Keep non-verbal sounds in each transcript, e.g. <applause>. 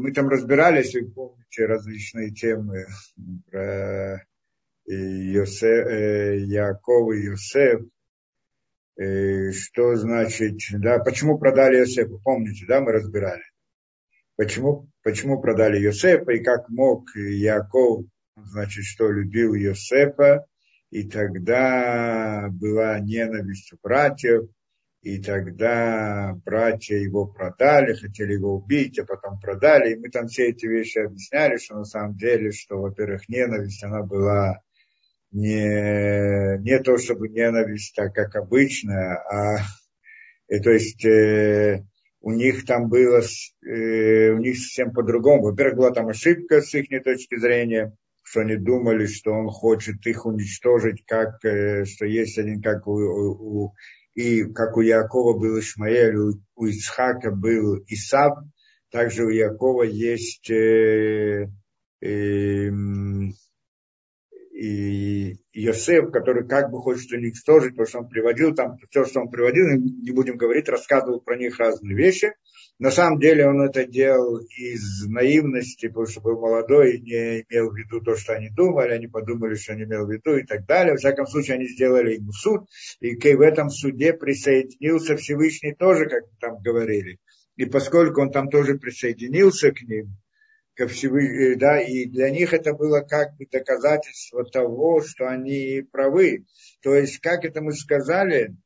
мы там разбирались, вы помните, различные темы про Йосе, э, Яков и Йосеф, э, что значит, да, почему продали Йосефа, помните, да, мы разбирали. Почему, почему продали Йосефа и как мог Яков, значит, что любил Йосефа, и тогда была ненависть у братьев, и тогда братья его продали, хотели его убить, а потом продали. И мы там все эти вещи объясняли, что на самом деле, что, во-первых, ненависть, она была не, не то чтобы ненависть, так как обычно, а и, э, то есть э, у них там было, э, у них совсем по-другому. Во-первых, была там ошибка с их точки зрения, что они думали, что он хочет их уничтожить, как, э, что есть один, как у, у, и как у Якова был Ишмаэль, у, Исхака был Исав, также у Якова есть э, э, и Йосеф, который как бы хочет уничтожить, потому что он приводил там, все, что он приводил, не будем говорить, рассказывал про них разные вещи. На самом деле он это делал из наивности, потому что был молодой и не имел в виду то, что они думали, они подумали, что он имел в виду и так далее. В всяком случае, они сделали ему суд, и в этом суде присоединился Всевышний тоже, как там говорили. И поскольку он там тоже присоединился к ним, ко Всевышнему, э, да, и для них это было как бы доказательство того, что они правы. То есть, как это мы сказали,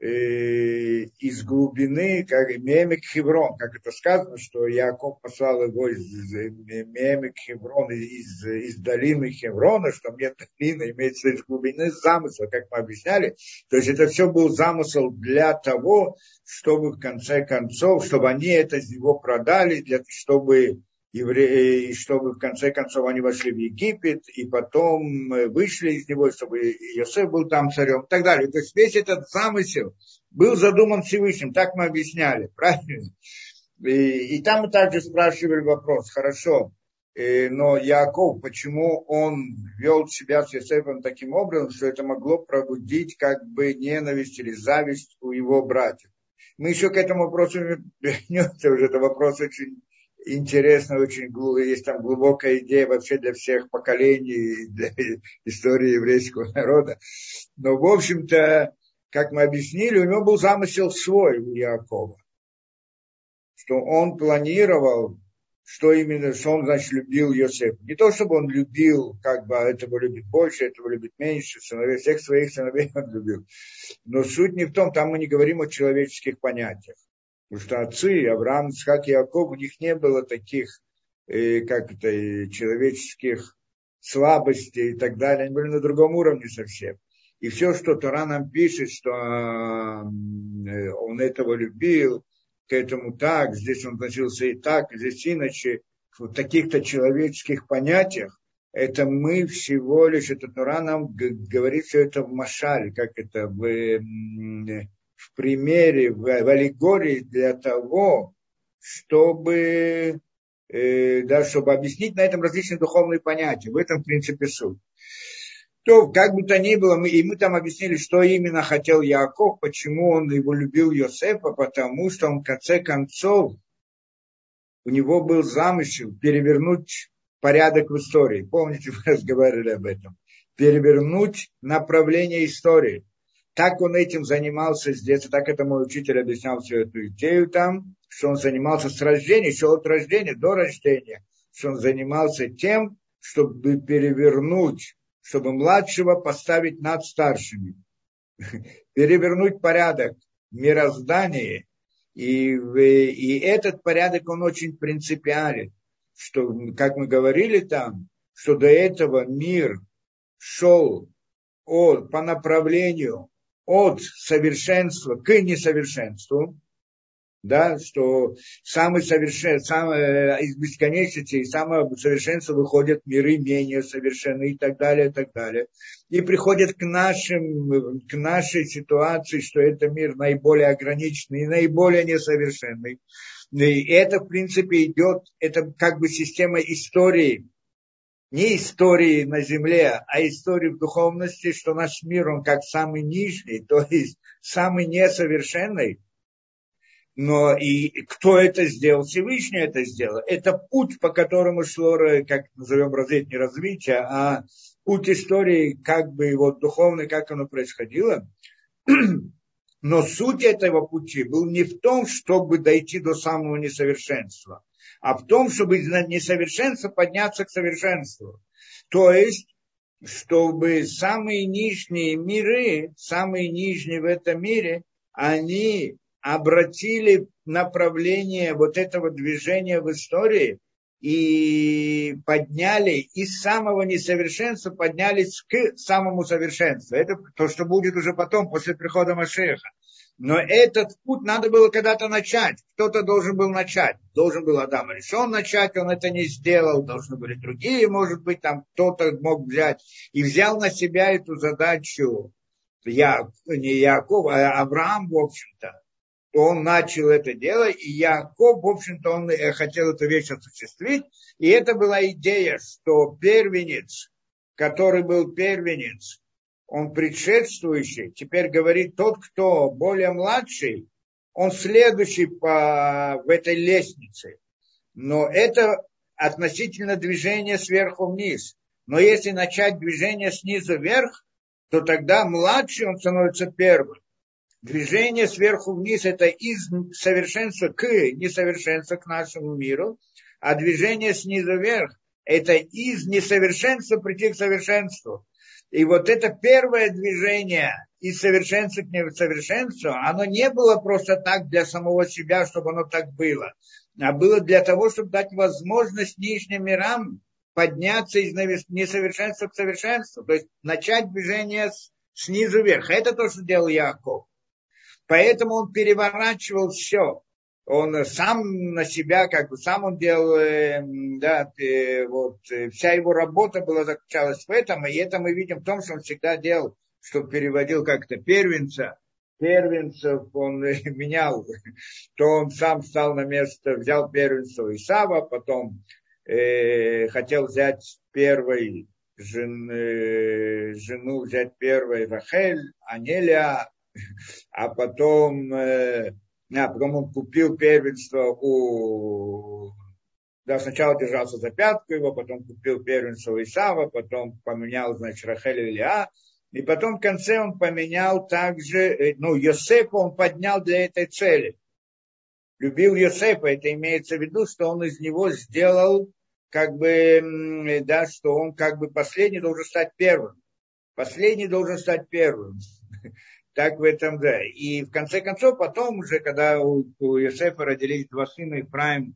э, из глубины, как Мемик Хеврон, как это сказано, что Яков послал его из, Мемик Хеврон, из, из долины Хеврона, что мне долина имеется из глубины замысла, как мы объясняли. То есть это все был замысел для того, чтобы в конце концов, чтобы они это из него продали, для, чтобы евреи, чтобы в конце концов они вошли в Египет, и потом вышли из него, чтобы Иосиф был там царем и так далее. То есть весь этот замысел был задуман Всевышним, так мы объясняли, <laughs> правильно? И, и там мы также спрашивали вопрос, хорошо, э, но Яков, почему он вел себя с Иосифом таким образом, что это могло пробудить как бы ненависть или зависть у его братьев? Мы еще к этому вопросу вернемся, уже это вопрос очень интересно, очень есть там глубокая идея вообще для всех поколений, для <laughs> истории еврейского народа. Но, в общем-то, как мы объяснили, у него был замысел свой у Якова, что он планировал, что именно, что он, значит, любил Йосеф. Не то, чтобы он любил, как бы, этого любит больше, этого любит меньше, сыновей, всех своих сыновей он любил. Но суть не в том, там мы не говорим о человеческих понятиях. Потому что отцы, Авраам, Исхак и Яков, у них не было таких, э, как это, человеческих слабостей и так далее. Они были на другом уровне совсем. И все, что Тора нам пишет, что э, он этого любил, к этому так, здесь он относился и так, здесь иначе, в таких-то человеческих понятиях, это мы всего лишь, это Тора нам говорит все это в Машале, как это в, в примере, в, в аллегории для того, чтобы, э, да, чтобы объяснить на этом различные духовные понятия. В этом, в принципе, суть. То, как бы то ни было, мы, и мы там объяснили, что именно хотел Яков, почему он его любил Йосефа, потому что он в конце концов, у него был замысел перевернуть порядок в истории. Помните, <laughs> мы разговаривали об этом. Перевернуть направление истории. Так он этим занимался с детства, так это мой учитель объяснял всю эту идею там, что он занимался с рождения, еще от рождения, до рождения, что он занимался тем, чтобы перевернуть, чтобы младшего поставить над старшими, перевернуть порядок мироздания, и, и этот порядок, он очень принципиален, что, как мы говорили там, что до этого мир шел от, по направлению от совершенства к несовершенству, да, что самый совершен, самое, из бесконечности и самого совершенства выходят миры менее совершенные и так далее, и так далее. И приходят к, нашим, к нашей ситуации, что это мир наиболее ограниченный и наиболее несовершенный. И это, в принципе, идет, это как бы система истории, не истории на земле, а истории в духовности, что наш мир, он как самый нижний, то есть самый несовершенный, Но и кто это сделал? Всевышний это сделал. Это путь, по которому шло, как назовем, развитие, не развитие, а путь истории, как бы вот духовный, как оно происходило. <clears throat> Но суть этого пути был не в том, чтобы дойти до самого несовершенства, а в том, чтобы из несовершенства подняться к совершенству. То есть, чтобы самые нижние миры, самые нижние в этом мире, они обратили направление вот этого движения в истории и подняли из самого несовершенства, поднялись к самому совершенству. Это то, что будет уже потом, после прихода Машеха. Но этот путь надо было когда-то начать. Кто-то должен был начать. Должен был Адам решен начать, он это не сделал. Должны были другие, может быть, там кто-то мог взять. И взял на себя эту задачу я, не Яков, а Авраам, в общем-то то он начал это дело, и Яков, в общем-то, он э, хотел эту вещь осуществить, и это была идея, что первенец, который был первенец, он предшествующий, теперь говорит тот, кто более младший, он следующий по, в этой лестнице. Но это относительно движения сверху вниз. Но если начать движение снизу вверх, то тогда младший он становится первым. Движение сверху вниз – это из совершенства к несовершенству, к нашему миру, а движение снизу вверх – это из несовершенства прийти к совершенству. И вот это первое движение из совершенства к несовершенству, оно не было просто так для самого себя, чтобы оно так было, а было для того, чтобы дать возможность нижним мирам подняться из несовершенства к совершенству, то есть начать движение снизу вверх. Это то, что делал Яков. Поэтому он переворачивал все. Он сам на себя, как бы сам он делал, эм, да, вот, э, вся его работа была заключалась в этом, и это мы видим в том, что он всегда делал, что переводил как-то первенца, первенцев он <laughs> менял, то он сам стал на место, взял первенство Исава, потом э, хотел взять первой жен, э, жену, взять первой Рахель, Анелия, <laughs> а потом, э, а потом он купил первенство у... Да, сначала держался за пятку его, потом купил первенство у Исава, потом поменял, значит, Рахель и Лиа, и потом в конце он поменял также, э, ну, Йосефа он поднял для этой цели. Любил Йосефа, это имеется в виду, что он из него сделал, как бы, да, что он как бы последний должен стать первым. Последний должен стать первым так в этом, да. И в конце концов, потом уже, когда у, у Иосифа родились два сына, Ифраим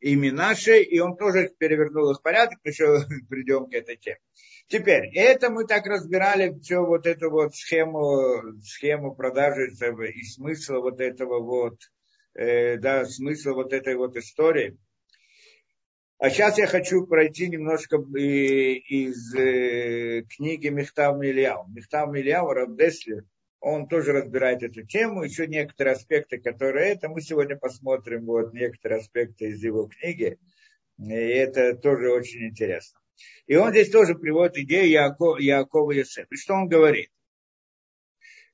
и Минаше, и он тоже перевернул их порядок, еще <laughs> придем к этой теме. Теперь, это мы так разбирали все вот эту вот схему, схему продажи и смысла вот этого вот, э, да, смысла вот этой вот истории. А сейчас я хочу пройти немножко из э, книги Мехтав Мильяу. Мехтав Мильяу, Рабдеслер, он тоже разбирает эту тему, еще некоторые аспекты, которые это, мы сегодня посмотрим вот некоторые аспекты из его книги, и это тоже очень интересно. И он здесь тоже приводит идею Яакова, Яакова Йосеф. И что он говорит?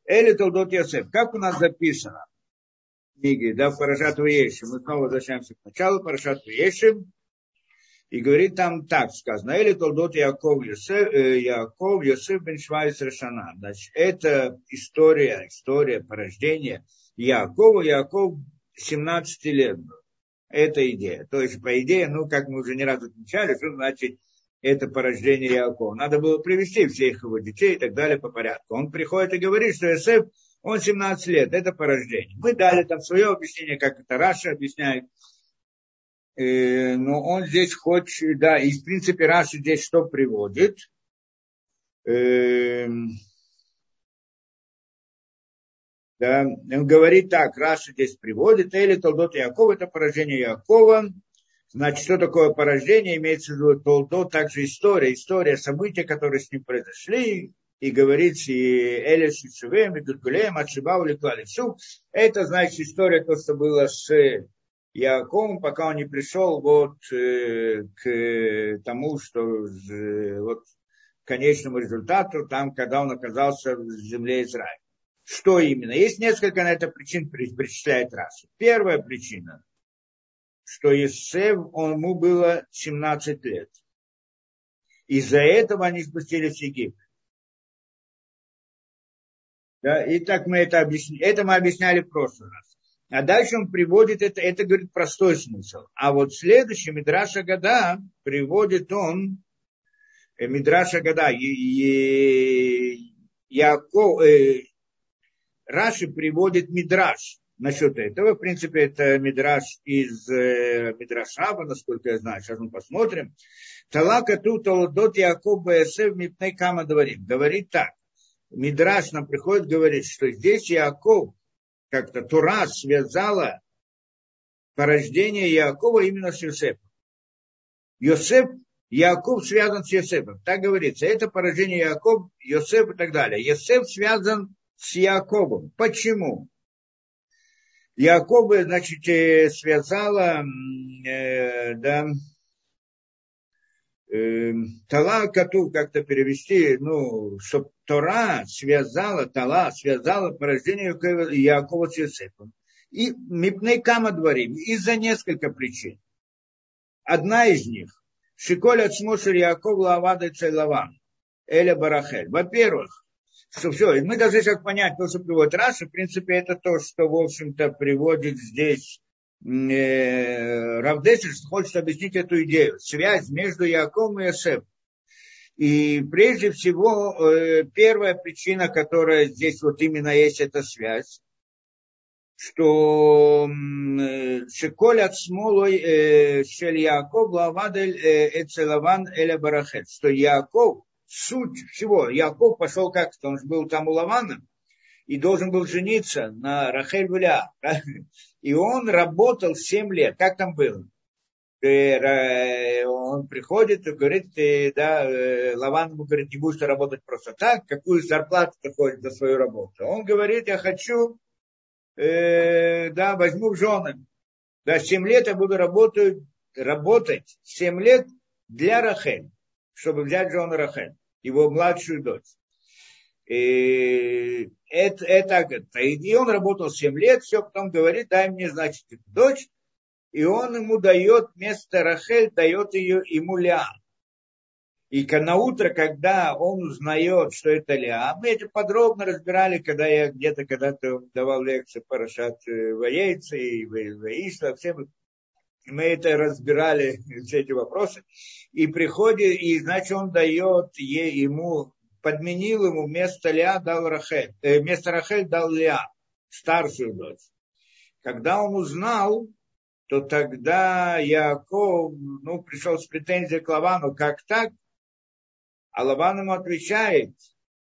Эли Толдот Йосеф, как у нас записано в книге, да, в Парашат Ваешим, мы снова возвращаемся к началу Парашат Ваешим, и говорит там так сказано, или Толдот Яков Йосеф, э, Яков Йосеф бен Швайц Решана. Значит, это история, история порождения Якова. Яков 17 лет был. Это идея. То есть, по идее, ну, как мы уже не раз отмечали, что значит это порождение Якова. Надо было привести всех его детей и так далее по порядку. Он приходит и говорит, что Йосеф, он 17 лет, это порождение. Мы дали там свое объяснение, как это Раша объясняет. Э, но он здесь хочет, да, и в принципе Раши здесь что приводит? Эм, да, он говорит так, Раши здесь приводит, или Толдот Якова, это поражение Якова, Значит, что такое порождение? Имеется в виду Толдот, также история, история события, которые с ним произошли, и говорит, и Элис, и Цувем, и Гургулем, Ачибау, Леклалицу. Это, значит, история, то, что было с Яаков, пока он не пришел вот э, к тому, что э, вот конечному результату, там, когда он оказался в земле Израиля. Что именно? Есть несколько на это причин, перечисляет Раша. Первая причина, что Есев, он, ему было 17 лет. Из-за этого они спустились в Египет. Да, и так мы это объяснили. Это мы объясняли в прошлый раз. А дальше он приводит это, это говорит простой смысл. А вот следующий Мидраша Гада приводит он, э, Мидраша Гада, Яков, э, Раши приводит Мидраш насчет этого. В принципе, это Мидраш из э, Мидрашаба, насколько я знаю. Сейчас мы посмотрим. Талака тут Толдот Яков Бесев Мипней Кама говорит. Говорит так. Мидраш нам приходит говорит, что здесь Яков, как-то Тура связала порождение Якова именно с Йосефом. Йосеф, Яков связан с Йосефом. Так говорится. Это порождение Яков, Йосеф и так далее. Йосеф связан с Яковом. Почему? Якова, значит, э, связала, э, да, Тала Кату как-то перевести, ну, чтобы Тора связала, Тала связала порождение Якова с Йосефом. И Мипней Кама дворим, из-за несколько причин. Одна из них, Шиколь от Смошер Яков Лавада Цайлаван, Эля Барахель. Во-первых, что все, и мы должны сейчас понять, то, что приводит Раша, в принципе, это то, что, в общем-то, приводит здесь э, Равдесер, хочет объяснить эту идею, связь между Яковом и Иосифом. И прежде всего, э, первая причина, которая здесь вот именно есть эта связь, что э, Шеколь от смолой Шель Яков Лавадель Эцелаван Эля Барахет, что Яков суть всего. Яков пошел как-то, он же был там у Лавана, и должен был жениться на Рахель Вуля. И он работал 7 лет. Как там было? Он приходит и говорит, да, э, Лаван ему говорит, не будешь работать просто так, какую зарплату ты хочешь за свою работу. Он говорит, я хочу, э, да, возьму в жены. Да, 7 лет я буду работать, работать 7 лет для Рахель, чтобы взять жену Рахель его младшую дочь. И это, это, и он работал 7 лет, все, потом говорит, дай мне, значит, дочь, и он ему дает вместо Рахель, дает ее ему Ля. И на утро, когда он узнает, что это Ля, мы это подробно разбирали, когда я где-то когда-то давал лекцию по Рашат Ваейце и Ваишла, все мы мы это разбирали, <laughs> все эти вопросы, и приходит, и значит он дает ей, ему, подменил ему вместо Леа дал Рахель, э, вместо Рахель дал Леа, старшую дочь. Когда он узнал, то тогда Яков, ну, пришел с претензией к Лавану, как так? А Лаван ему отвечает,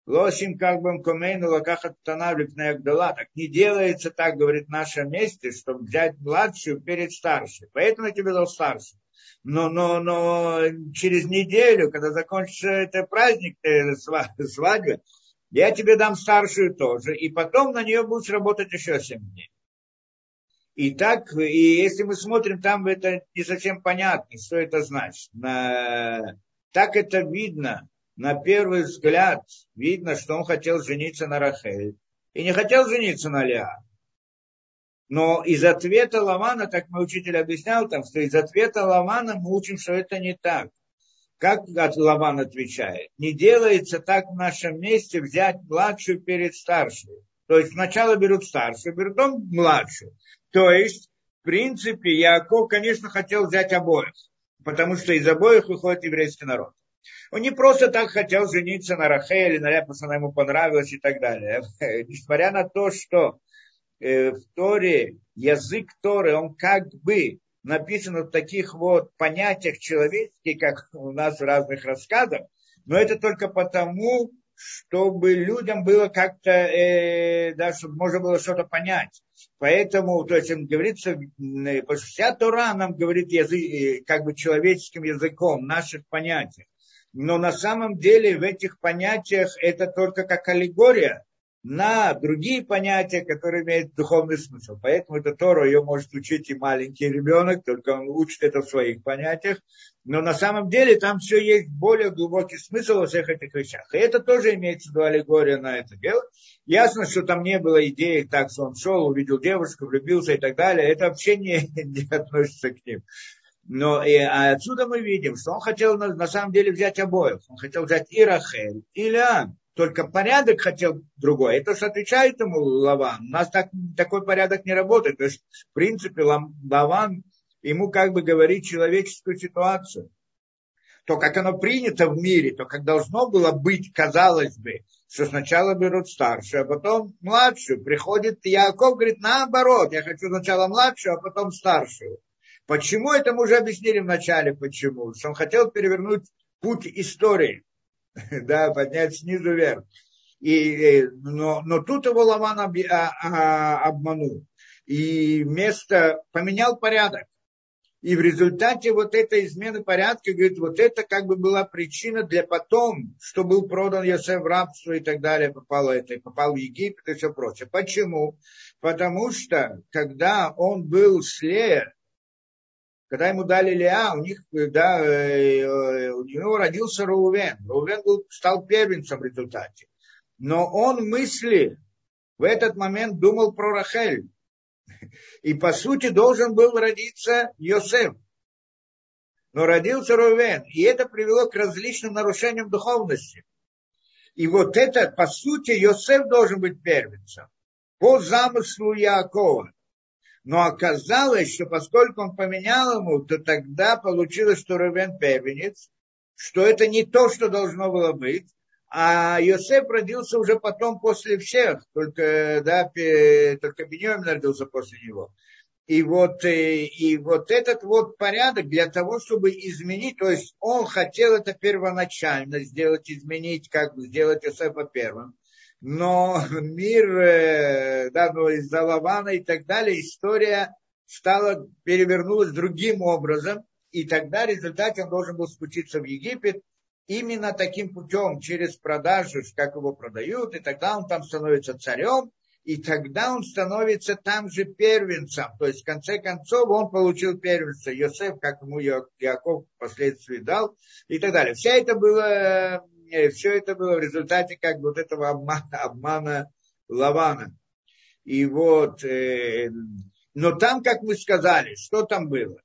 Лосим как бы комейну лакахат танавлик на Агдала. Так не делается так, говорит в нашем месте, чтобы взять младшую перед старшей. Поэтому я тебе дал старшую. Но, но, но через неделю, когда закончится этот праздник, э, свадьба, я тебе дам старшую тоже. И потом на нее будешь работать еще 7 дней. И так, и если мы смотрим, там это не совсем понятно, что это значит. На, так это видно, на первый взгляд видно, что он хотел жениться на Рахель и не хотел жениться на Леа. Но из ответа Лавана, так мой учитель объяснял там, что из ответа Лавана мы учим, что это не так. Как Лаван отвечает? Не делается так в нашем месте взять младшую перед старшей. То есть сначала берут старшую, берут потом младшую. То есть, в принципе, Яков, конечно, хотел взять обоих, потому что из обоих выходит еврейский народ. Он не просто так хотел жениться на Рахеле, на что она ему понравилась и так далее. <laughs> Несмотря на то, что э, в Торе, язык Торы, он как бы написан в таких вот понятиях человеческих, как у нас в разных рассказах, но это только потому, чтобы людям было как-то, э, да, чтобы можно было что-то понять. Поэтому, то есть, говорится, э, потому что вся Тора нам говорит язык, э, как бы человеческим языком, наших понятий но на самом деле в этих понятиях это только как аллегория. На другие понятия, которые имеют духовный смысл. Поэтому эта Тора ее может учить и маленький ребенок, только он учит это в своих понятиях. Но на самом деле там все есть более глубокий смысл во всех этих вещах. И это тоже имеется виду аллегория на это дело. Ясно, что там не было идеи, так что он шел, увидел девушку, влюбился и так далее. Это вообще не, <laughs> не относится к ним. Но и, а отсюда мы видим, что он хотел на, на самом деле взять обоих. Он хотел взять и Рахель, и Леан только порядок хотел другой. Это же отвечает ему Лаван. У нас так, такой порядок не работает. То есть, в принципе, Лаван ему как бы говорит человеческую ситуацию. То, как оно принято в мире, то, как должно было быть, казалось бы, что сначала берут старшую, а потом младшую. Приходит Яков, говорит, наоборот, я хочу сначала младшую, а потом старшую. Почему это мы уже объяснили в начале, почему? Что он хотел перевернуть путь истории. <laughs> да, поднять снизу вверх. И, э, но, но тут его Лаван об, а, а, обманул. И место поменял порядок. И в результате вот этой измены порядка, говорит, вот это как бы была причина для потом, что был продан Йосеф в рабство и так далее, попало это, попал в Египет и все прочее. Почему? Потому что, когда он был с Лея, когда ему дали Леа, у них, да, э, э, у него родился Раувен. Раувен был, стал первенцем в результате. Но он мысли в этот момент думал про Рахель. И по сути должен был родиться Йосеф. Но родился Рувен. И это привело к различным нарушениям духовности. И вот это, по сути, Йосеф должен быть первенцем. По замыслу Якова. Но оказалось, что поскольку он поменял ему, то тогда получилось, что Рувен первенец, что это не то, что должно было быть, а Йосеф родился уже потом после всех, только, да, только Беньямин родился после него. И вот, э, и вот этот вот порядок для того, чтобы изменить, то есть он хотел это первоначально сделать, изменить, как сделать Йосефа первым но <laughs> мир, э, да, ну, из-за Лавана и так далее, история стала, перевернулась другим образом, и тогда в он должен был спуститься в Египет именно таким путем, через продажу, как его продают, и тогда он там становится царем, и тогда он становится там же первенцем. То есть, в конце концов, он получил первенство. Йосеф, как ему Яков впоследствии дал, и так далее. Вся это было и все это было в результате как бы вот этого обмана, обмана Лавана. И вот, э, но там, как мы сказали, что там было?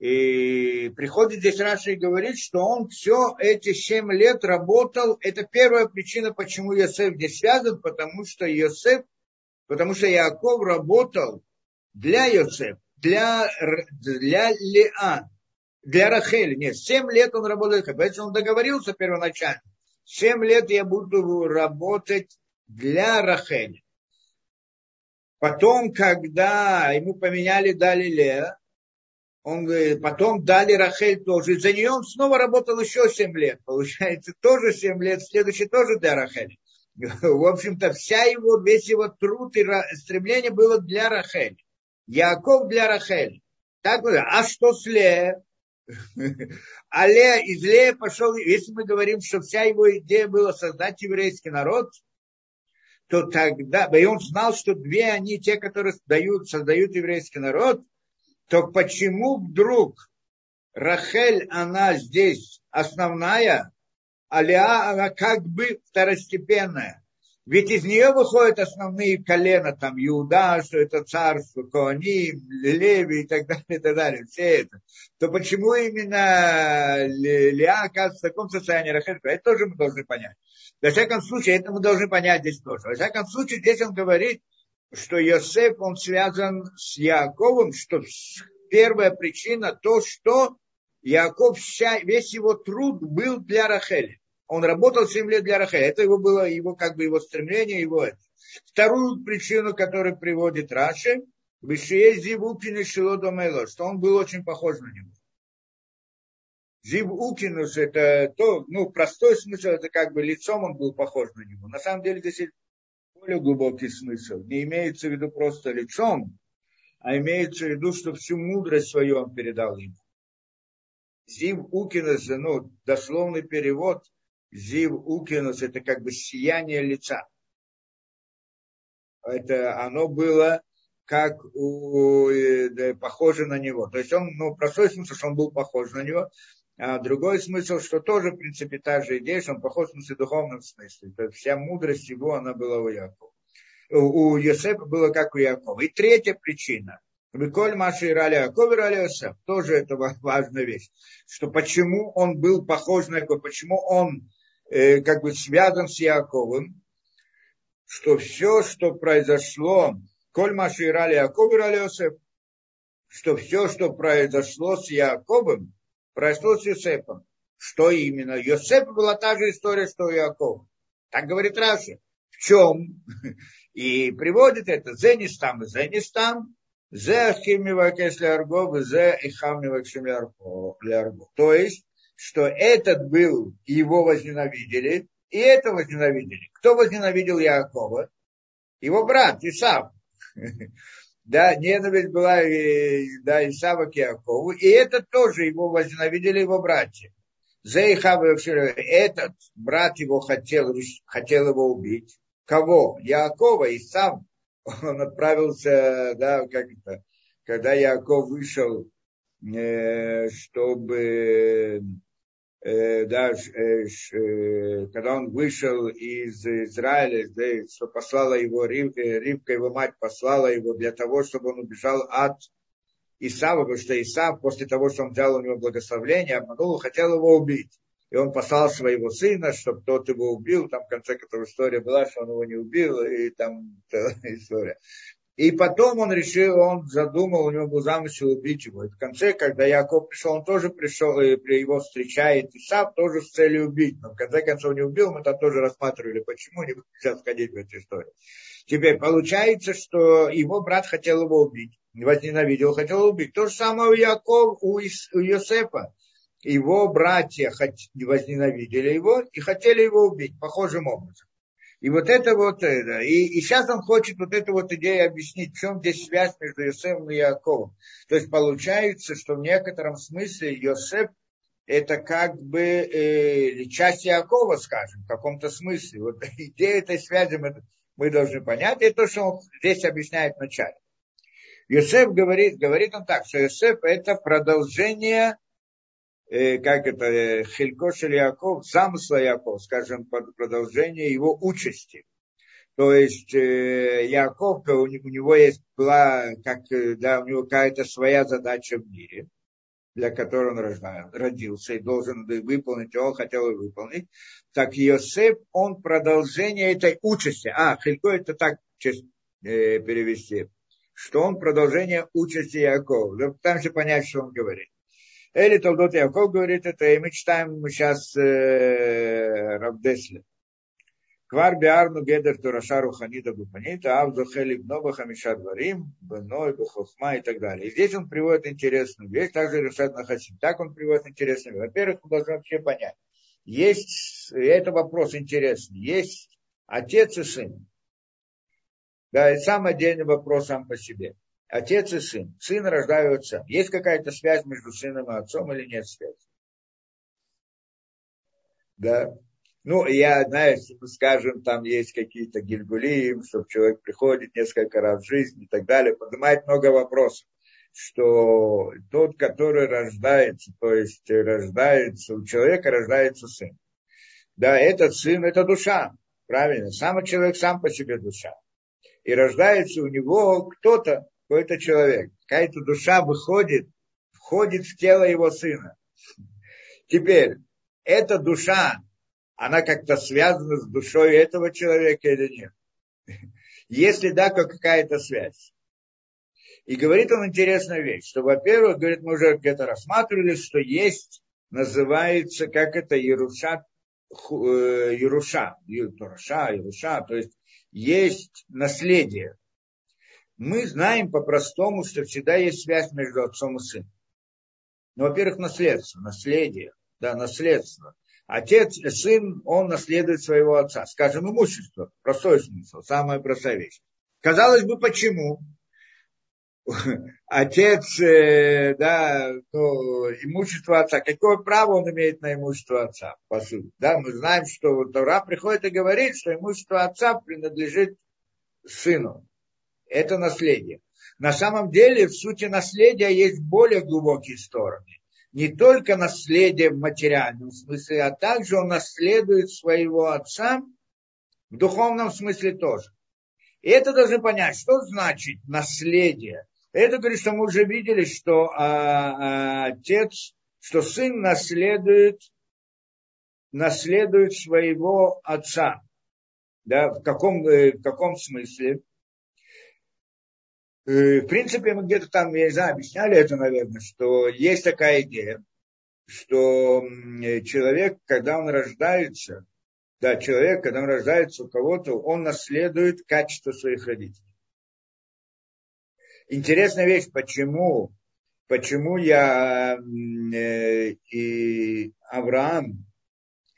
И приходит здесь Раша и говорит, что он все эти семь лет работал. Это первая причина, почему Йосеф здесь связан, потому что Йосеф, потому что Яков работал для Йосеф, для, для Леа, для Рахели. Нет, семь лет он работал, поэтому он договорился первоначально. Семь лет я буду работать для Рахели. Потом, когда ему поменяли, дали Леа, он говорит, потом дали Рахель тоже. За нее он снова работал еще 7 лет. Получается, тоже 7 лет, следующий тоже для Рахели. <laughs> В общем-то, вся его, весь его труд и стремление было для Рахели. Яков для Рахели. Так, а что с Лея? А Лея, из Лея пошел, если мы говорим, что вся его идея была создать еврейский народ, то тогда, и он знал, что две они, те, которые создают, создают еврейский народ, то почему вдруг Рахель, она здесь основная, а Леа, она как бы второстепенная? Ведь из нее выходят основные колена, там, Иуда, что это царство, Коаним, Леви и так далее, и так далее, все это. То почему именно Леа оказывается в таком состоянии Рахель? Это тоже мы должны понять. Во всяком случае, это мы должны понять здесь тоже. Во всяком случае, здесь он говорит, что Йосеф, он связан с Яковом, что первая причина то, что Яков, вся, весь его труд был для Рахели. Он работал 7 лет для Рахеля. Это его было его, как бы его стремление, его это. Вторую причину, которую приводит Раши, Вишие Зивукин Шилодомело, что он был очень похож на него. Зив Укинус это то, ну, простой смысл, это как бы лицом он был похож на него. На самом деле здесь более глубокий смысл. Не имеется в виду просто лицом, а имеется в виду, что всю мудрость свою он передал ему. Зив Укинус, ну, дословный перевод, Зив Укинус – это как бы сияние лица. это оно было как у, э, похоже на него. То есть он, ну, простой смысл, что он был похож на него, а другой смысл, что тоже, в принципе, та же идея, что он похож в смысле духовном смысле. То есть вся мудрость его, она была у Якова. У Йосефа было как у Якова. И третья причина. Виколь Маши Ирали Яков Ирали Йосеф. Тоже это важная вещь. Что почему он был похож на Якова, почему он э, как бы связан с Яковом, что все, что произошло, Коль Маши Ирали Яков Ирали Йосеф, что все, что произошло с Яковом, произошло с Йосефом. Что именно? Йосеф была та же история, что и Яков. Так говорит Раша. В чем? <laughs> И приводит это Зенистам и Зенистам, Зе Ахимивакес Ляргов, Зе Ихамивакшим Ляргов. То есть, что этот был, его возненавидели, и это возненавидели. Кто возненавидел Якова? Его брат Исав. <laughs> да, ненависть была да, Исава к Якову, и это тоже его возненавидели его братья. Этот брат его хотел, хотел его убить. Кого? Якова, и сам <laughs> он отправился, да, как это, когда Яков вышел, э, чтобы Э, да, э, э, когда он вышел из Израиля, да, что послала его Ривка, Ривка, его мать послала его для того, чтобы он убежал от Исава, потому что Исав после того, что он взял у него благословение, обманул, хотел его убить. И он послал своего сына, чтобы тот его убил. Там в конце которой история была, что он его не убил, и там <laughs> история. И потом он решил, он задумал, у него был замысел убить его. И в конце, когда Яков пришел, он тоже пришел, и его встречает Исав тоже с целью убить. Но в конце концов не убил, мы там тоже рассматривали, почему, не буду сейчас входить в эту историю. Теперь получается, что его брат хотел его убить, возненавидел, хотел убить. То же самое у Якова, у, Ис, у Йосефа. Его братья возненавидели его и хотели его убить похожим образом. И вот это вот, это. И, и сейчас он хочет вот эту вот идею объяснить, в чем здесь связь между Йосефом и Яковом. То есть получается, что в некотором смысле Йосеф это как бы э, часть Якова, скажем, в каком-то смысле. Вот <laughs> идея этой связи мы, мы должны понять. Это то, что он здесь объясняет вначале. Йосеф говорит, говорит он так, что Йосеф это продолжение Э, как это, э, Хилькош или Яков, замысла Яков, скажем, продолжение его участи. То есть э, Яков, у него есть была, как, да, у него какая-то своя задача в мире, для которой он родился и должен выполнить, он хотел ее выполнить. Так Йосеф, он продолжение этой участи. А, Хилько это так перевести, что он продолжение участи Якова. Там же понять, что он говорит. Эли Толдот Яков говорит это, и мы читаем сейчас э, Равдесли. Квар биарну гедер тураша руханита гупанита, ав зохели бноба хамиша дварим, бной, бухохма и так далее. И здесь он приводит интересную вещь, также решает Нахасим. Так он приводит интересную вещь. Во-первых, мы должны вообще понять. Есть, это вопрос интересный, есть отец и сын. Да, и сам отдельный вопрос сам по себе отец и сын. Сын рождаются. Есть какая-то связь между сыном и отцом или нет связи? Да. Ну, я, знаешь, скажем, там есть какие-то гильгулиим, что человек приходит несколько раз в жизнь и так далее, поднимает много вопросов, что тот, который рождается, то есть рождается, у человека рождается сын. Да, этот сын – это душа, правильно, сам человек сам по себе душа. И рождается у него кто-то, какой-то человек, какая-то душа выходит, входит в тело его сына. Теперь, эта душа, она как-то связана с душой этого человека или нет? Если да, то какая-то связь. И говорит он интересную вещь, что, во-первых, говорит, мы уже где-то рассматривали, что есть, называется, как это, Еруша, э, Еруша, Еруша, Еруша, то есть есть наследие мы знаем по-простому, что всегда есть связь между отцом и сыном. Ну, во-первых, наследство, наследие, да, наследство. Отец, сын, он наследует своего отца. Скажем, имущество, простой смысл, самая простая вещь. Казалось бы, почему? <laughs> Отец, э, да, ну, имущество отца. Какое право он имеет на имущество отца, по сути? Да, мы знаем, что Тора приходит и говорит, что имущество отца принадлежит сыну. Это наследие. На самом деле, в сути наследия есть более глубокие стороны. Не только наследие в материальном смысле, а также он наследует своего отца в духовном смысле тоже. И это должны понять, что значит наследие. Это говорит, что мы уже видели, что а, а, отец, что сын наследует, наследует своего отца. Да, в каком, э, в каком смысле? Э, в принципе, мы где-то там, я не знаю, объясняли это, наверное, что есть такая идея, что человек, когда он рождается, да, человек, когда он рождается у кого-то, он наследует качество своих родителей. Интересная вещь, почему, почему я э, и Авраам,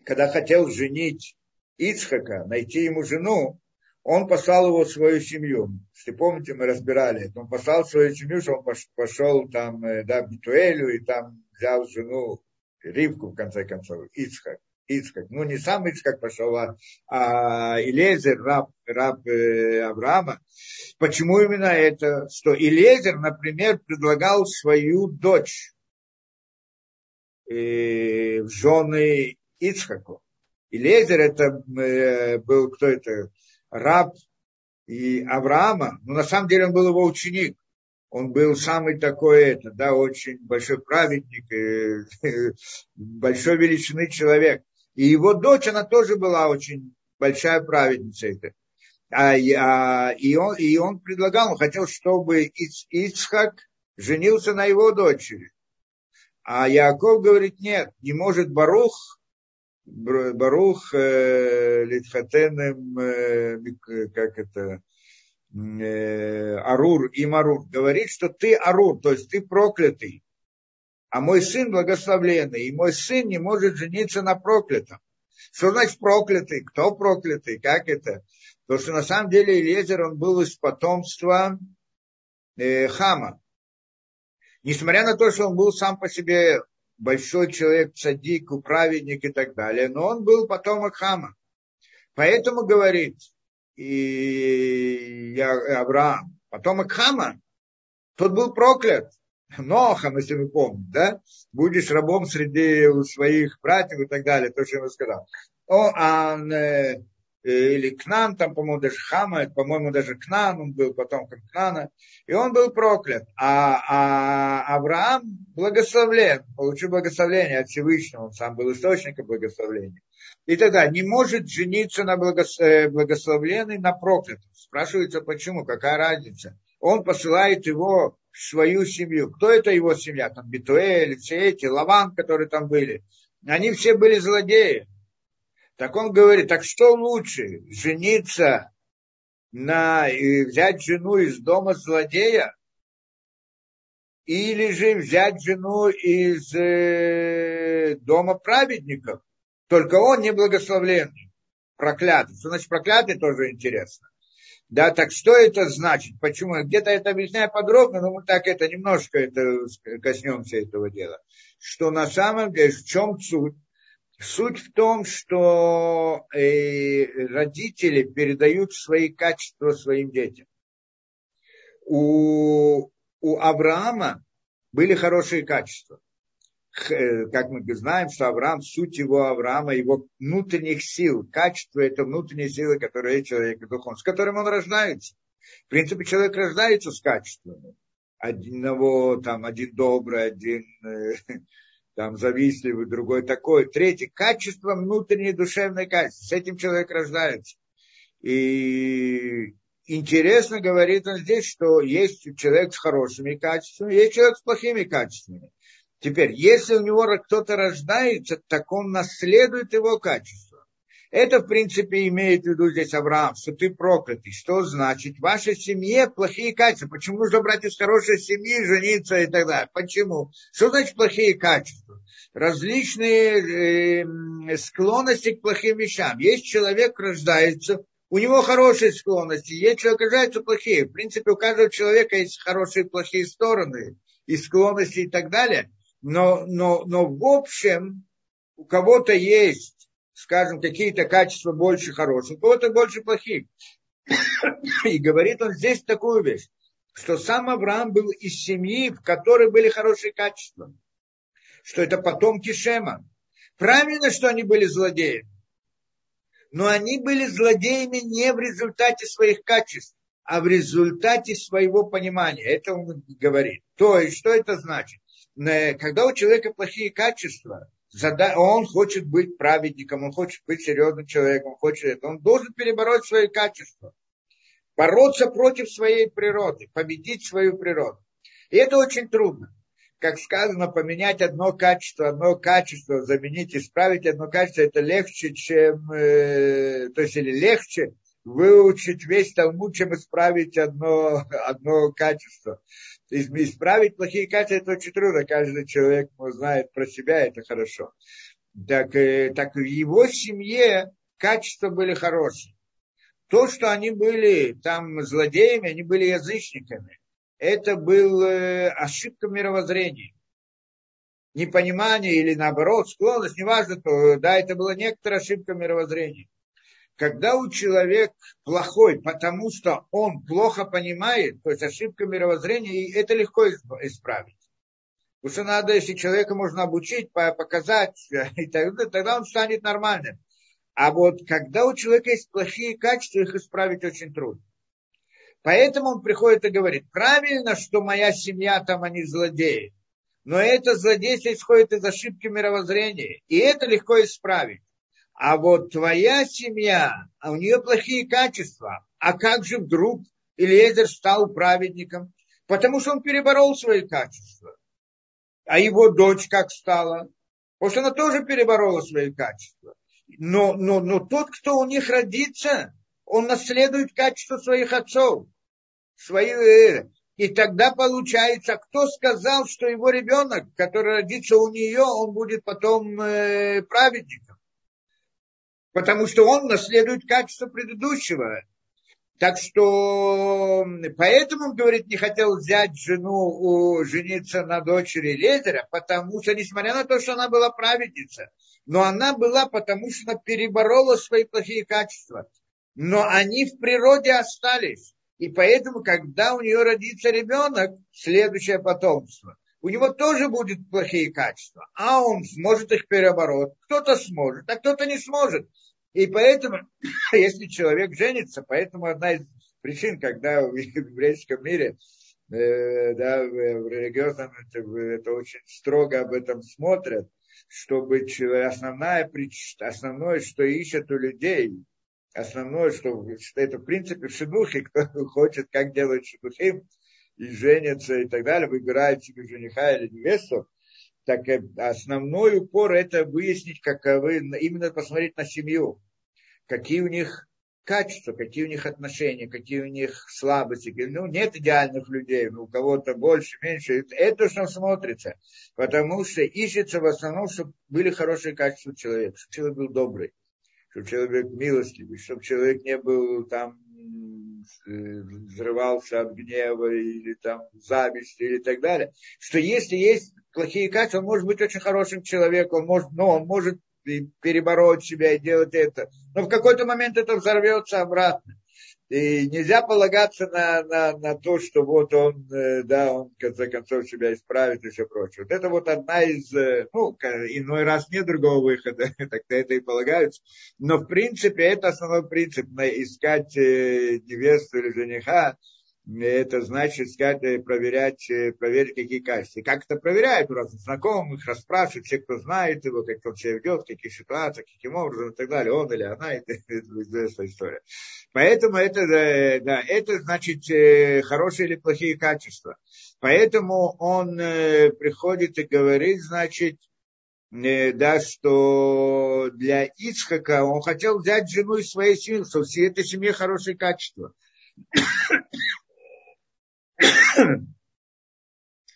когда хотел женить Ицхака, найти ему жену, он послал его в свою семью. Если помните, мы разбирали это. Он послал свою семью, что он пошел там, э, да, Битуэлю и там взял жену Ривку, в конце концов, Ицхак. Ицхак. Ну, не сам Ицхак пошел, а, а Илезер, раб, раб э, Авраама. Почему именно это? Что Илезер, например, предлагал свою дочь э, в жены Ицхаку. Илезер это э, был, кто это, раб и Авраама, но на самом деле он был его ученик. Он был самый такой, это, да, очень большой праведник, э, <laughs> большой величины человек. И его дочь, она тоже была очень большая праведница. Это. А, а, и, он, и он предлагал, он хотел, чтобы Иц, Ицхак женился на его дочери. А Яков говорит, нет, не может Барух, Барух э, Литхатеnem, э, как это, э, Арур и Марур, говорит, что ты Арур, то есть ты проклятый а мой сын благословленный, и мой сын не может жениться на проклятом. Что значит проклятый? Кто проклятый? Как это? Потому что на самом деле Елезер, он был из потомства э, Хама. Несмотря на то, что он был сам по себе большой человек, цадик, праведник и так далее, но он был потомок Хама. Поэтому говорит и Авраам, потомок Хама, тот был проклят. Нохам, если вы помните, да, будешь рабом среди своих братьев и так далее, то, что я сказал. О, а, э, или Кнан, там, по-моему, даже Хама, по-моему, даже Кнан, он был потом как Кнана, и он был проклят. А, а Авраам благословлен, получил благословление от Всевышнего, он сам был источником благословления. И тогда не может жениться на благос... Э, благословленный на проклятом. Спрашивается, почему, какая разница? Он посылает его свою семью. Кто это его семья? Там Битуэль, все эти, Лаван, которые там были. Они все были злодеи. Так он говорит, так что лучше, жениться на, и взять жену из дома злодея, или же взять жену из э, дома праведников. Только он не благословленный, проклятый. Что значит проклятый, тоже интересно. Да, так что это значит? Почему? Где-то это объясняю подробно, но мы так это немножко это коснемся этого дела. Что на самом деле, в чем суть? Суть в том, что э, родители передают свои качества своим детям. У, у Авраама были хорошие качества. Э, как мы знаем, что Авраам, суть его Авраама, его внутренних сил, качество это внутренние силы, которые человек духовный, с которым он рождается. В принципе, человек рождается с качествами. Одного, там, один добрый, один э, там, завистливый, другой такой. Третий, качество внутреннее душевное качество. С этим человек рождается. И интересно говорит он здесь, что есть человек с хорошими качествами, есть человек с плохими качествами. Теперь, если у него кто-то рождается, так он наследует его качество. Это, в принципе, имеет в виду здесь Авраам, что ты проклятый. Что значит? В вашей семье плохие качества. Почему нужно брать из хорошей семьи, жениться и так далее? Почему? Что значит плохие качества? Различные э, склонности к плохим вещам. Есть человек рождается, у него хорошие склонности, есть человек рождается плохие. В принципе, у каждого человека есть хорошие и плохие стороны, и склонности и так далее но, но, но в общем у кого-то есть, скажем, какие-то качества больше хороших, у кого-то больше плохих. И говорит он здесь такую вещь, что сам Авраам был из семьи, в которой были хорошие качества. Что это потомки Шема. Правильно, что они были злодеями. Но они были злодеями не в результате своих качеств, а в результате своего понимания. Это он говорит. То есть, что это значит? Когда у человека плохие качества, он хочет быть праведником, он хочет быть серьезным человеком, он хочет это. Он должен перебороть свои качества, бороться против своей природы, победить свою природу. И это очень трудно. Как сказано, поменять одно качество, одно качество, заменить, исправить одно качество, это легче, чем, э, то есть или легче выучить весь Талмуд, чем исправить одно, <laughs> одно качество исправить плохие качества, это очень трудно. Каждый человек знает про себя, это хорошо. Так, э, так в его семье качества были хорошие. То, что они были там злодеями, они были язычниками, это была э, ошибка мировоззрения. Непонимание или наоборот, склонность, неважно, то, да, это была некоторая ошибка мировоззрения когда у человека плохой, потому что он плохо понимает, то есть ошибка мировоззрения, это легко исправить. Потому что надо, если человека можно обучить, показать, <laughs> и тогда, тогда он станет нормальным. А вот когда у человека есть плохие качества, их исправить очень трудно. Поэтому он приходит и говорит, правильно, что моя семья там, они злодеи. Но это злодейство исходит из ошибки мировоззрения. И это легко исправить. А вот твоя семья, а у нее плохие качества. А как же вдруг Илиезер стал праведником? Потому что он переборол свои качества. А его дочь как стала? Потому что она тоже переборола свои качества. Но, но, но тот, кто у них родится, он наследует качество своих отцов. Свои, э, и тогда получается, кто сказал, что его ребенок, который родится у нее, он будет потом э, праведником? Потому что он наследует качество предыдущего. Так что, поэтому, говорит, не хотел взять жену, жениться на дочери Лезера, потому что, несмотря на то, что она была праведница, но она была, потому что она переборола свои плохие качества. Но они в природе остались. И поэтому, когда у нее родится ребенок, следующее потомство, у него тоже будут плохие качества. А он сможет их перебороть. Кто-то сможет, а кто-то не сможет. И поэтому, <clears throat> если человек женится, поэтому одна из причин, когда в <laughs> еврейском мире, э, да, в, религиозном, это, это очень строго об этом смотрят, чтобы основная, основное, что ищут у людей, основное, что, это в принципе в шедухе, кто <laughs> хочет, как делать шедухим, и женится и так далее, выбирает себе жениха или невесту, так э, основной упор это выяснить, каковы, именно посмотреть на семью какие у них качества, какие у них отношения, какие у них слабости. Ну, нет идеальных людей, ну, у кого-то больше, меньше. Это что смотрится. Потому что ищется в основном, чтобы были хорошие качества человека, чтобы человек был добрый, чтобы человек милостивый, чтобы человек не был там э, взрывался от гнева или там зависти или так далее, что если есть плохие качества, он может быть очень хорошим человеком, он может, но он может и перебороть себя и делать это. Но в какой-то момент это взорвется обратно. И нельзя полагаться на, на, на то, что вот он, э, да, он в конце концов себя исправит и все прочее. Вот это вот одна из, э, ну, иной раз нет другого выхода, <laughs> тогда это и полагаются. Но в принципе это основной принцип, искать э, невесту или жениха, это значит э, проверять, э, проверить, какие качества. Как это проверяют у разных знакомых, расспрашивают, все, кто знает его, как он себя ведет, в каких ситуациях, каким образом и так далее, он или она, <laughs> это, известная история. Поэтому это, э, да, это значит хорошие или плохие качества. Поэтому он приходит и говорит, значит, да, что для Ицхака он хотел взять жену из своей семьи, что все этой семье хорошие качества.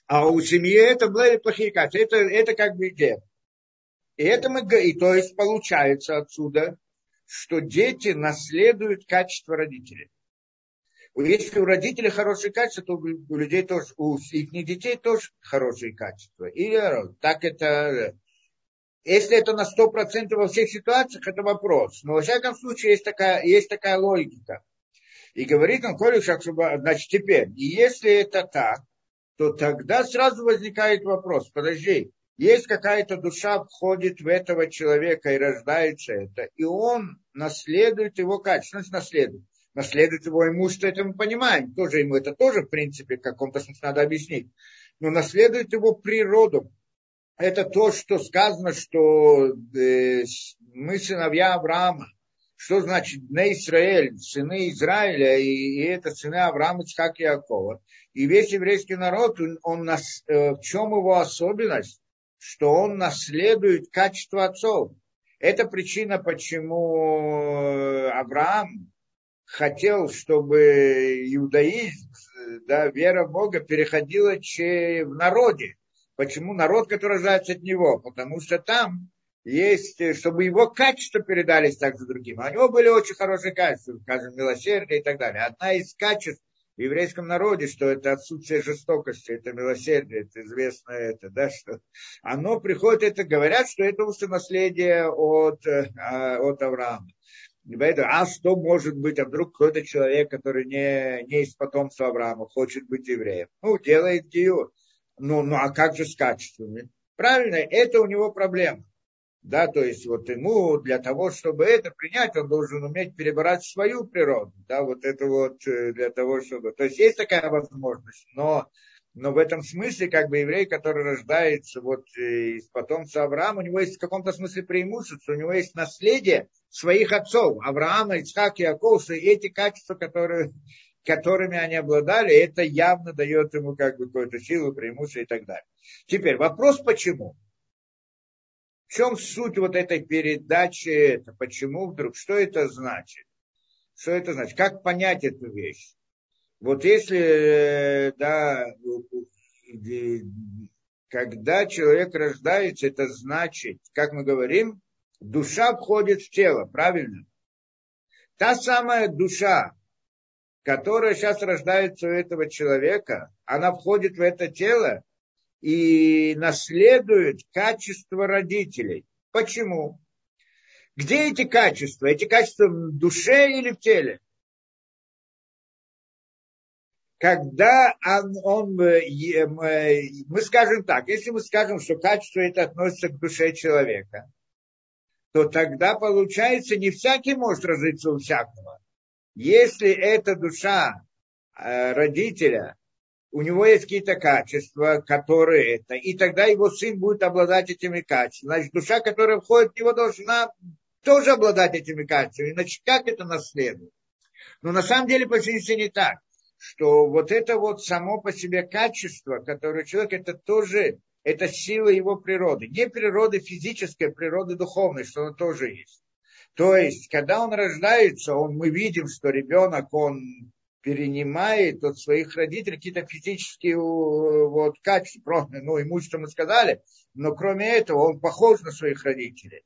А у семьи это были плохие качества. Это, это как бы идея. И это мы и то есть получается отсюда, что дети наследуют качество родителей. Если у родителей хорошие качества, то у людей тоже, у их детей тоже хорошие качества. И так это, если это на 100% во всех ситуациях, это вопрос. Но во всяком случае есть такая, есть такая логика И говорит он, коли значит, теперь, и если это так, то тогда сразу возникает вопрос, подожди, есть какая-то душа входит в этого человека и рождается это, и он наследует его качество, значит, наследует. Наследует его имущество, это мы понимаем, тоже ему это тоже, в принципе, в каком-то смысле надо объяснить. Но наследует его природу. Это то, что сказано, что э, мы сыновья Авраама. Что значит на Израиль, сыны Израиля, и, и это сыны Авраама, Ицхак и Якова. И весь еврейский народ, он, он нас, э, в чем его особенность? Что он наследует качество отцов. Это причина, почему Авраам хотел, чтобы иудаизм, да, вера в Бога переходила в народе. Почему народ, который рождается от него? Потому что там есть, э, чтобы его качества передались также другим. А у него были очень хорошие качества, скажем, милосердие и так далее. Одна из качеств в еврейском народе, что это отсутствие жестокости, это милосердие, это известно это, да, что оно приходит, это говорят, что это уже наследие от, э, а, от Авраама. А что может быть, а вдруг какой-то человек, который не, не из потомства Авраама, хочет быть евреем? Ну, делает гиюр. Ну, ну, а как же с качествами? Правильно, это у него проблема. Да, то есть вот ему для того, чтобы это принять, он должен уметь перебирать свою природу. Да, вот это вот э, для того, чтобы... То есть есть такая возможность, но, но в этом смысле, как бы еврей, который рождается вот э, из потомства Авраама, у него есть в каком-то смысле преимущество, у него есть наследие своих отцов, Авраама, Ицхак и Яков, и эти качества, которые, которыми они обладали, это явно дает ему как бы какую-то силу, преимущество и так далее. Теперь вопрос почему? В чем суть вот этой передачи? Это почему вдруг? Что это значит? Что это значит? Как понять эту вещь? Вот если, да, когда человек рождается, это значит, как мы говорим, душа входит в тело, правильно? Та самая душа, которая сейчас рождается у этого человека, она входит в это тело, и наследует качество родителей. Почему? Где эти качества? Эти качества в душе или в теле? Когда он, он, э, мы скажем так, если мы скажем, что качество это относится к душе человека, то тогда получается не всякий может разжиться у всякого. Если эта душа э, родителя у него есть какие-то качества, которые это, и тогда его сын будет обладать этими качествами. Значит, душа, которая входит в него, должна тоже обладать этими качествами. Иначе как это наследует? Но на самом деле по жизни не так, что вот это вот само по себе качество, которое человек, это тоже, это сила его природы. Не природы физической, а природы духовной, что оно тоже есть. То есть, когда он рождается, он, мы видим, что ребенок, он перенимает от своих родителей какие-то физические вот, качества, ну, имущество мы сказали, но кроме этого он похож на своих родителей.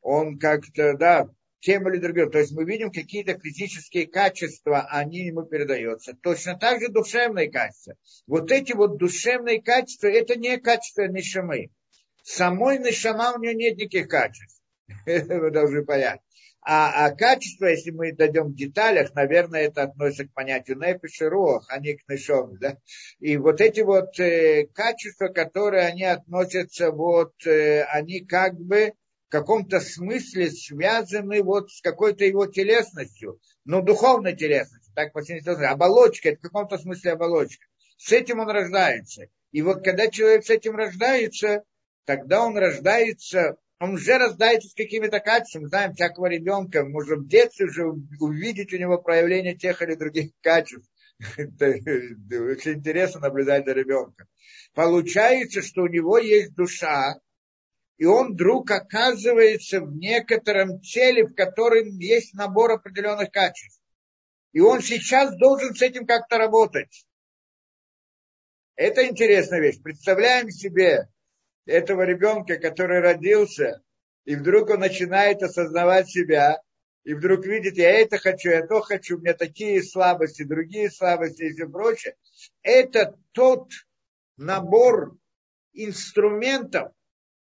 Он как-то, да, тем или другим. То есть мы видим какие-то физические качества, они ему передаются. Точно так же душевные качества. Вот эти вот душевные качества, это не качества Нишамы. Самой Нишама у нее нет никаких качеств. <laughs> Вы должны понять. А, а качество, если мы дойдем в деталях, наверное, это относится к понятию руах, а не к нишом. Да? И вот эти вот э, качества, которые они относятся, вот, э, они как бы в каком-то смысле связаны вот с какой-то его телесностью, ну, духовной телесностью, так по оболочка, это в каком-то смысле оболочка. С этим он рождается. И вот когда человек с этим рождается, тогда он рождается он уже рождается с какими-то качествами. Знаем, всякого ребенка можно в детстве уже увидеть у него проявление тех или других качеств. <laughs> Очень интересно наблюдать за ребенком. Получается, что у него есть душа, и он вдруг оказывается в некотором теле, в котором есть набор определенных качеств. И он сейчас должен с этим как-то работать. Это интересная вещь. Представляем себе, этого ребенка, который родился, и вдруг он начинает осознавать себя, и вдруг видит, я это хочу, я то хочу, у меня такие слабости, другие слабости и все прочее. Это тот набор инструментов,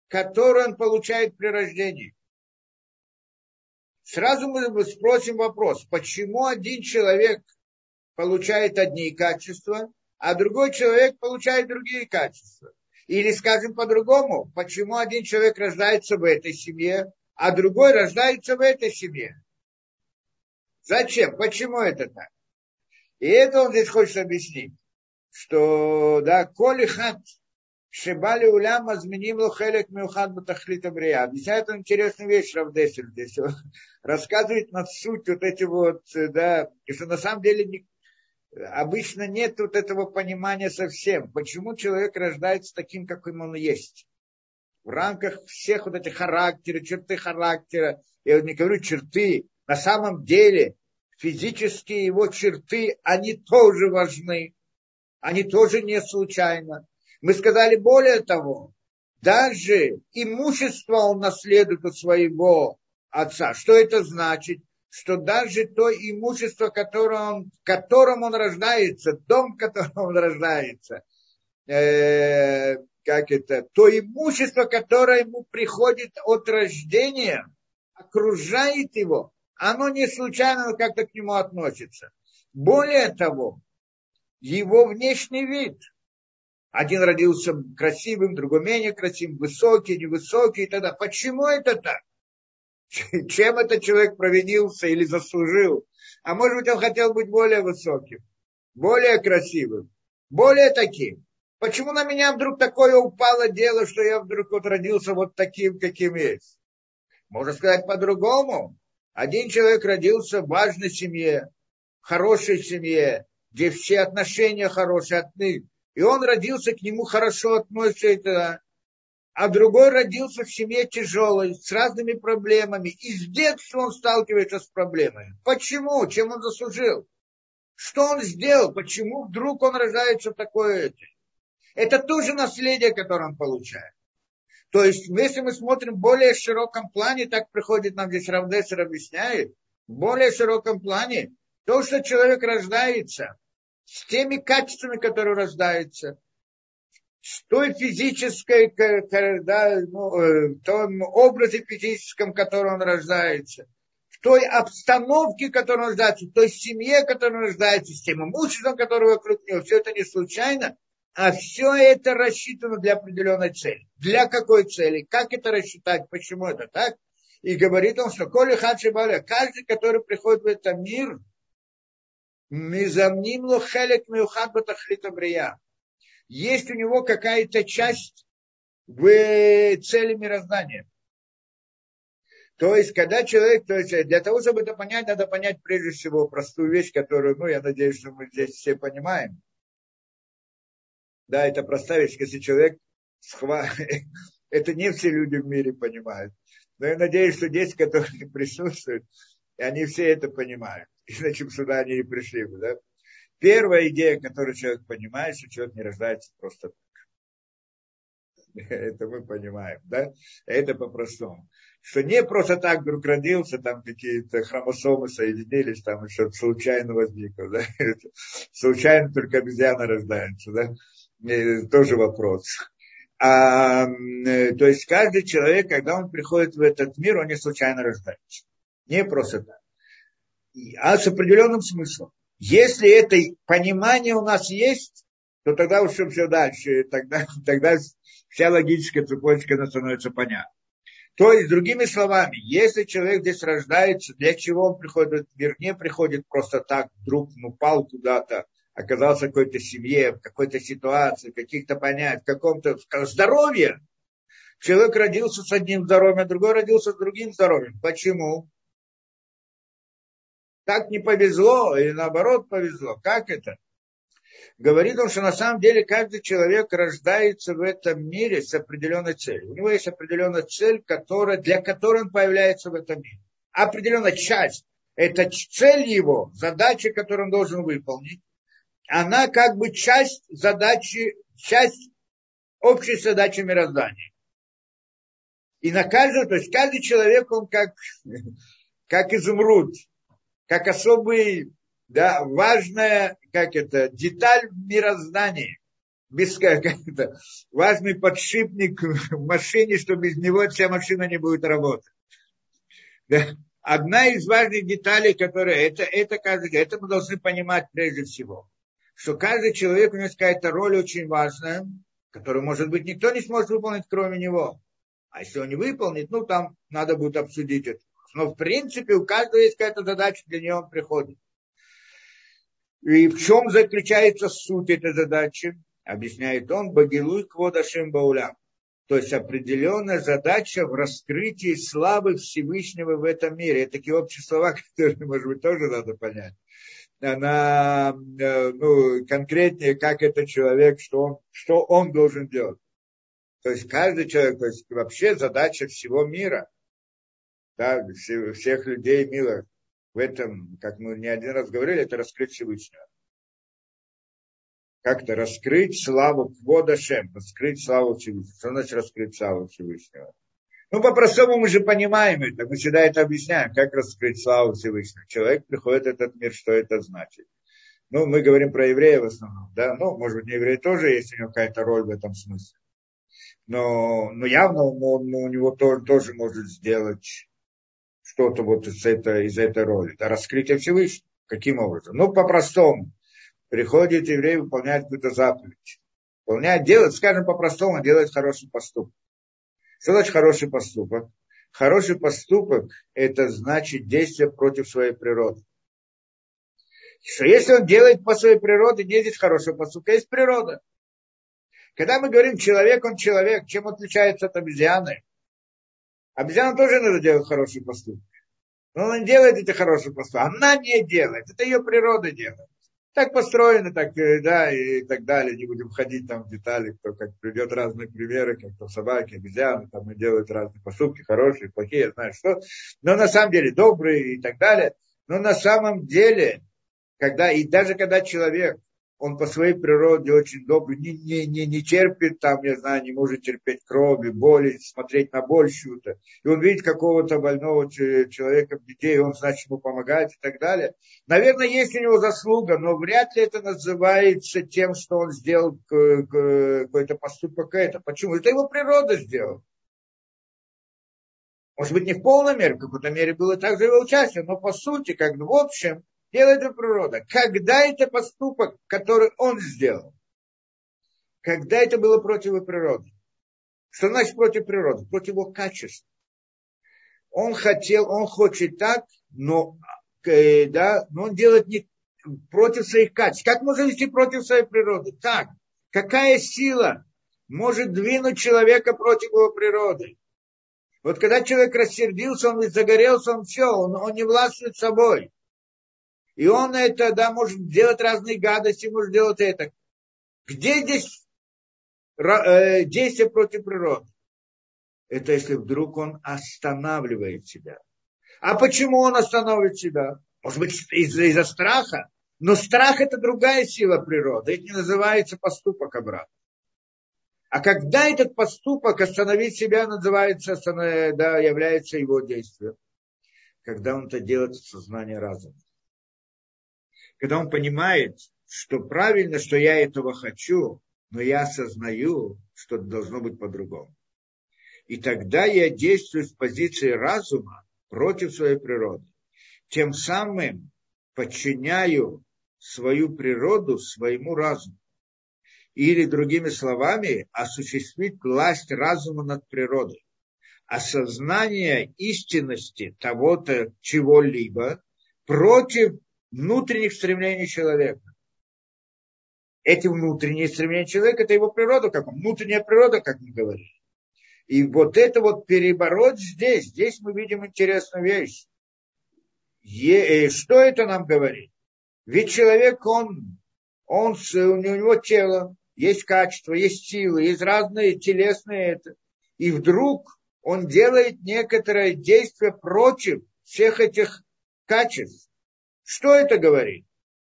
который он получает при рождении. Сразу мы спросим вопрос, почему один человек получает одни качества, а другой человек получает другие качества. Или, скажем по-другому, почему один человек рождается в этой семье, а другой рождается в этой семье. Зачем? Почему это так? И это он здесь хочет объяснить, что, да, коли хат шибали улям азменим лохелек миухат батахлита брия. Объясняет он интересную вещь Равдесер здесь. Он <laughs> рассказывает над суть вот эти вот, да, и что на самом деле обычно нет вот этого понимания совсем. Почему человек рождается таким, каким он есть? В рамках всех вот этих характеров, черты характера, я не говорю черты, на самом деле физические его черты, они тоже важны, они тоже не случайно. Мы сказали более того, даже имущество он наследует у своего отца. Что это значит? Что даже то имущество, которое он, которым он рождается, дом, в котором он рождается, э, как это, то имущество, которое ему приходит от рождения, окружает его, оно не случайно как-то к нему относится. Более того, его внешний вид. Один родился красивым, другой менее красивым, высокий, невысокий и тогда. Почему это так? <laughs> Чем этот человек провинился или заслужил? А может быть, он хотел быть более высоким, более красивым, более таким. Почему на меня вдруг такое упало дело, что я вдруг вот родился вот таким, каким есть? Можно сказать по-другому. Один человек родился в важной семье, в хорошей семье, где все отношения хорошие от них. И он родился к нему хорошо относится, а другой родился в семье тяжелой, с разными проблемами. И с детства он сталкивается с проблемами. Почему? Чем он заслужил? Что он сделал? Почему вдруг он рождается такое? Это тоже наследие, которое он получает. То есть, если мы смотрим в более широком плане, так приходит нам здесь Равдесер объясняет, в более широком плане, то, что человек рождается с теми качествами, которые рождается, с той физической, да, ну, э, том образе физическом, в котором он рождается, в той обстановке, в которой он рождается, в той семье, в которой он рождается, с тем имуществом, которое вокруг него, все это не случайно, а все это рассчитано для определенной цели. Для какой цели? Как это рассчитать? Почему это так? И говорит он, что коли хадши баля, каждый, который приходит в этот мир, мизамним лохелек миухад батахлита брия. Есть у него какая-то часть в цели мироздания. То есть, когда человек, то есть, для того, чтобы это понять, надо понять прежде всего простую вещь, которую, ну, я надеюсь, что мы здесь все понимаем. Да, это простая вещь, если человек схва... <laughs> это не все люди в мире понимают. Но я надеюсь, что дети, которые <laughs> присутствуют, они все это понимают. Иначе сюда они и пришли бы. Да? Первая идея, которую человек понимает, что человек не рождается просто так. <laughs> Это мы понимаем, да? Это по-простому. Что не просто так вдруг родился, там какие-то хромосомы соединились, там еще случайно возникло, да? <laughs> Случайно только обезьяна рождается, да? Э, тоже вопрос. А, то есть каждый человек, когда он приходит в этот мир, он не случайно рождается. Не просто так. А с определенным смыслом. Если это понимание у нас есть, то тогда уж все дальше. Тогда, тогда вся логическая цепочка становится понятна. То есть, другими словами, если человек здесь рождается, для чего он приходит в этот мир, не приходит просто так, вдруг ну, упал куда-то, оказался в какой-то семье, в какой-то ситуации, в каких-то понятиях, в каком-то здоровье. Человек родился с одним здоровьем, а другой родился с другим здоровьем. Почему? Так не повезло, или наоборот повезло. Как это? Говорит он, что на самом деле каждый человек рождается в этом мире с определенной целью. У него есть определенная цель, которая, для которой он появляется в этом мире. Определенная часть. Это цель его, задача, которую он должен выполнить она как бы часть задачи, часть общей задачи мироздания. И на каждого, то есть каждый человек, он как, <laughs> как изумруд, как особый, да, важная, как это, деталь мироздания. Без, <laughs> как это, важный подшипник в машине, что без него вся машина не будет работать. Да? одна из важных деталей, которая это, это, каждый, это мы должны понимать прежде всего, что каждый человек, у него есть какая-то роль очень важная, которую, может быть, никто не сможет выполнить, кроме него. А если он не выполнит, ну, там надо будет обсудить это. Но, в принципе, у каждого есть какая-то задача, для нее он приходит. И в чем заключается суть этой задачи? Объясняет он, Багилуй Кводашим Баулям. То есть определенная задача в раскрытии славы Всевышнего в этом мире. Это такие общие слова, <laughs> которые, может быть, тоже надо понять. Она, э, ну, конкретнее, как это человек, что он, что он должен делать. То есть каждый человек, то есть вообще задача всего мира, да, всех людей мира в этом, как мы не один раз говорили, это раскрыть Всевышнего как-то раскрыть славу Кводашем, раскрыть славу Всевышнего. Что значит раскрыть славу Всевышнего? Ну, по-простому мы же понимаем это, мы всегда это объясняем, как раскрыть славу Всевышнего. Человек приходит в этот мир, что это значит. Ну, мы говорим про еврея в основном, да, ну, может быть, не еврей тоже есть у него какая-то роль в этом смысле. Но, но явно он, он, у него тоже, тоже может сделать что-то вот из этой, из этой роли. Это раскрытие Всевышнего. Каким образом? Ну, по-простому приходит еврей, выполняет какую-то заповедь. Выполняет, делает, скажем по-простому, делает хороший поступок. Что значит хороший поступок? Хороший поступок – это значит действие против своей природы. Что если он делает по своей природе, не есть хорошего поступка, есть природа. Когда мы говорим человек, он человек, чем отличается от обезьяны? Обезьяна тоже надо делать хороший поступок. Но она не делает эти хорошие поступки. Она не делает. Это ее природа делает так построено, так, э, да, и так далее. Не будем входить там в детали, кто как придет разные примеры, как то собаки, обезьяны, там и делают разные поступки, хорошие, плохие, я знаю что. Но на самом деле добрые и так далее. Но на самом деле, когда, и даже когда человек он по своей природе очень добрый, не, не, не, не терпит там, я знаю, не может терпеть крови, боли, смотреть на боль чью-то. И он видит какого-то больного человека, детей, он, значит, ему помогает и так далее. Наверное, есть у него заслуга, но вряд ли это называется тем, что он сделал какой-то поступок это. Почему? Это его природа сделала. Может быть, не в полной мере, в какой-то мере было также его участие, но по сути, как в общем, делает это природа. Когда это поступок, который он сделал? Когда это было против природы? Что значит против природы? Против его качества. Он хотел, он хочет так, но, э, да, но он делает не против своих качеств. Как можно вести против своей природы? Так. Какая сила может двинуть человека против его природы? Вот когда человек рассердился, он загорелся, он все, он, он не властвует собой. И он это, да, может делать разные гадости, может делать это. Где здесь э, действие против природы? Это если вдруг он останавливает себя. А почему он останавливает себя? Может быть, из-за, из страха? Но страх это другая сила природы. Это не называется поступок обратно. А когда этот поступок остановить себя называется, да, является его действием? Когда он это делает в сознании разума когда он понимает, что правильно, что я этого хочу, но я осознаю, что должно быть по-другому. И тогда я действую с позиции разума против своей природы. Тем самым подчиняю свою природу своему разуму. Или, другими словами, осуществить власть разума над природой. Осознание истинности того-то чего-либо против внутренних стремлений человека. Эти внутренние стремления человека, это его природа, как он, внутренняя природа, как мы говорили. И вот это вот перебороть здесь, здесь мы видим интересную вещь. Е, э, что это нам говорит? Ведь человек, он, он, у него тело, есть качество, есть силы, есть разные телесные это. И вдруг он делает некоторое действие против всех этих качеств. Что это говорит?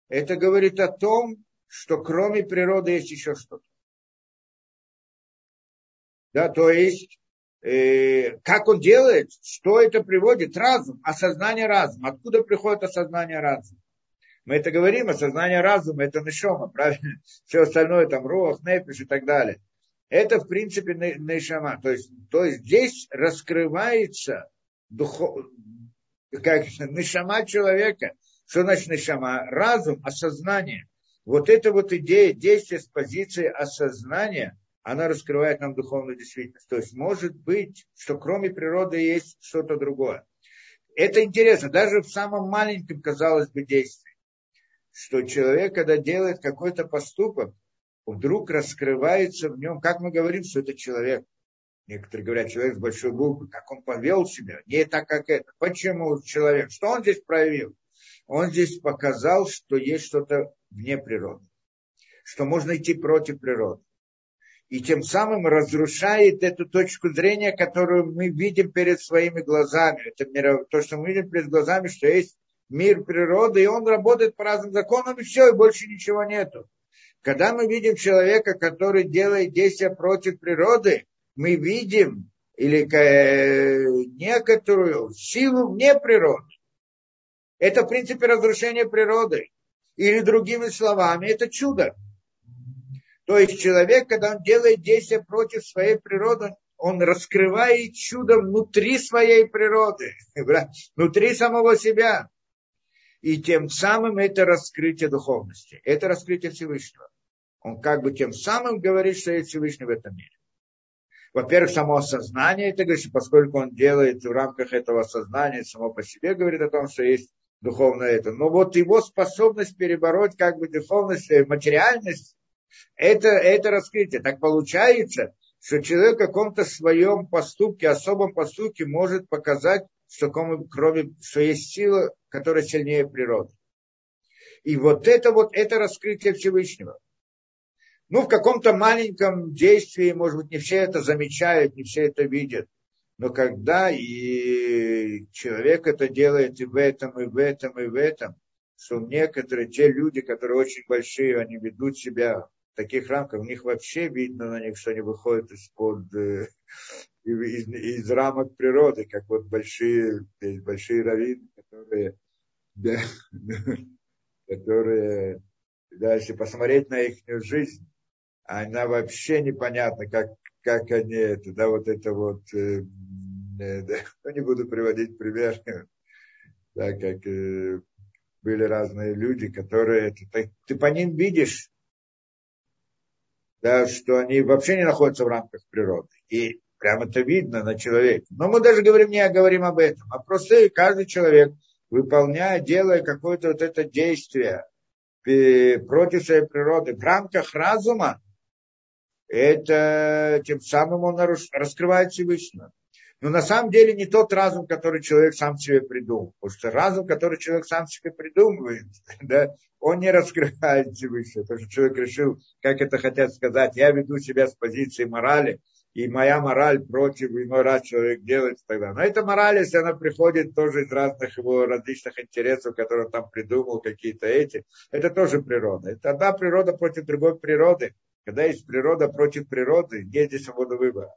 Это говорит о том, что кроме природы есть еще что-то. Да, то есть, э, как он делает, что это приводит? Разум, осознание разума. Откуда приходит осознание разума? Мы это говорим, осознание разума, это нишома, правильно? <laughs> Все остальное, там, рох, непиш и так далее. Это, в принципе, нишама. То есть, то есть здесь раскрывается духов, как <laughs> нишама человека. Что значит нишама? Разум, осознание. Вот эта вот идея действия с позиции осознания, она раскрывает нам духовную действительность. То есть может быть, что кроме природы есть что-то другое. Это интересно, даже в самом маленьком, казалось бы, действии, что человек, когда делает какой-то поступок, вдруг раскрывается в нем, как мы говорим, что это человек. Некоторые говорят, человек с большой буквы, как он повел себя, не так, как это. Почему человек? Что он здесь проявил? Он здесь показал, что есть что-то вне природы, что можно идти против природы. И тем самым разрушает эту точку зрения, которую мы видим перед своими глазами. Это то, что мы видим перед глазами, что есть мир природы, и он работает по разным законам, и все, и больше ничего нету. Когда мы видим человека, который делает действия против природы, мы видим или э, некоторую силу вне природы. Это, в принципе, разрушение природы. Или другими словами, это чудо. То есть человек, когда он делает действия против своей природы, он раскрывает чудо внутри своей природы, <laughs> внутри самого себя. И тем самым это раскрытие духовности, это раскрытие Всевышнего. Он как бы тем самым говорит, что есть Всевышний в этом мире. Во-первых, само осознание, это говорит, поскольку он делает в рамках этого сознания, само по себе говорит о том, что есть духовное это. Но вот его способность перебороть как бы духовность, э, материальность, это, это раскрытие. Так получается, что человек в каком-то своем поступке, особом поступке может показать, что кроме, что есть сила, которая сильнее природы. И вот это вот, это раскрытие Всевышнего. Ну, в каком-то маленьком действии, может быть, не все это замечают, не все это видят. Но когда и человек это делает и в этом, и в этом, и в этом, что некоторые, те люди, которые очень большие, они ведут себя в таких рамках, у них вообще видно на них, что они выходят из-под, э, <laughs> из, из рамок природы, как вот большие, большие раввины, которые, <laughs> да, которые, да, если посмотреть на их жизнь, она вообще непонятна, как, как они это, да, вот это вот, э, э, да, <laughs> ну, не буду приводить пример, <laughs> да, как э, были разные люди, которые, ты, ты по ним видишь, да, что они вообще не находятся в рамках природы. И прямо это видно на человеке. Но мы даже говорим не говорим об этом, а просто каждый человек, выполняя, делая какое-то вот это действие против своей природы в рамках разума, это тем самым он раскрывает Всевышнего. Но на самом деле не тот разум, который человек сам себе придумал. Потому что разум, который человек сам себе придумывает, <laughs> да, он не раскрывает Всевышнего. Потому что человек решил, как это хотят сказать, я веду себя с позиции морали, и моя мораль против, и раз человек делает тогда. Но эта мораль, если она приходит тоже из разных его различных интересов, которые он там придумал, какие-то эти, это тоже природа. Это одна природа против другой природы. Когда есть природа против природы, где здесь свобода выбора?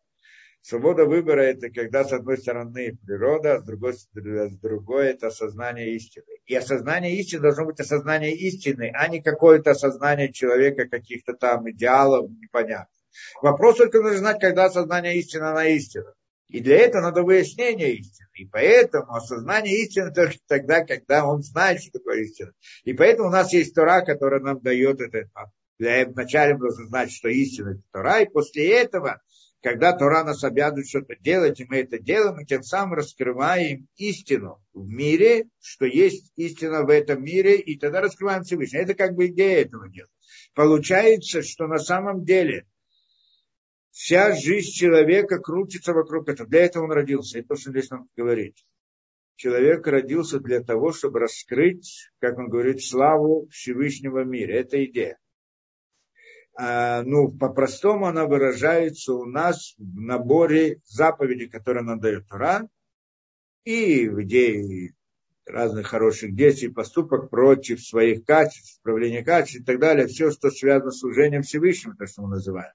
Свобода выбора – это когда, с одной стороны, природа, а с другой, с другой – это осознание истины. И осознание истины должно быть осознание истины, а не какое-то осознание человека, каких-то там идеалов, непонятно. Вопрос только нужно знать, когда осознание истины, она истина. И для этого надо выяснение истины. И поэтому осознание истины только тогда, когда он знает, что такое истина. И поэтому у нас есть Тора, которая нам дает это для вначале нужно знать, что истина это Тора, и после этого, когда Тора нас обязывает что-то делать, и мы это делаем, мы тем самым раскрываем истину в мире, что есть истина в этом мире, и тогда раскрываем Всевышний. Это как бы идея этого дела. Получается, что на самом деле вся жизнь человека крутится вокруг этого. Для этого он родился. Это то, что здесь нам говорит. Человек родился для того, чтобы раскрыть, как он говорит, славу Всевышнего мира. Это идея. А, ну, по-простому она выражается у нас в наборе заповедей, которые нам дает Тора, и в идее разных хороших действий, поступок против своих качеств, исправления качеств и так далее, все, что связано с служением Всевышнего, то, что мы называем.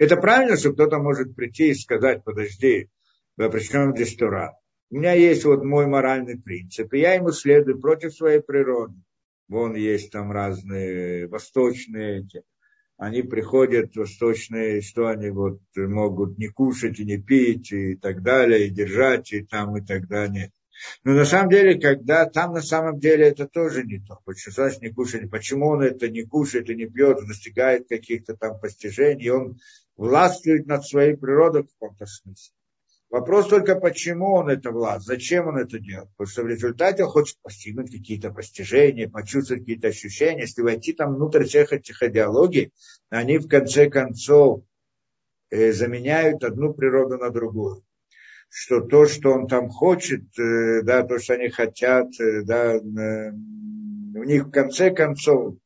Это правильно, что кто-то может прийти и сказать, подожди, а при чем здесь Тора? У меня есть вот мой моральный принцип, и я ему следую против своей природы. Вон есть там разные восточные эти, они приходят восточные, что они вот могут не кушать и не пить и так далее, и держать, и там и так далее. Но на самом деле, когда там на самом деле это тоже не то. Почему не кушает? Почему он это не кушает и не пьет, достигает каких-то там постижений, он властвует над своей природой в каком-то смысле. Вопрос только, почему он это власть, зачем он это делает. Потому что в результате он хочет постигнуть какие-то постижения, почувствовать какие-то ощущения. Если войти там внутрь всех этих идеологий, они в конце концов э, заменяют одну природу на другую. Что то, что он там хочет, э, да, то, что они хотят, э, да, у них в конце концов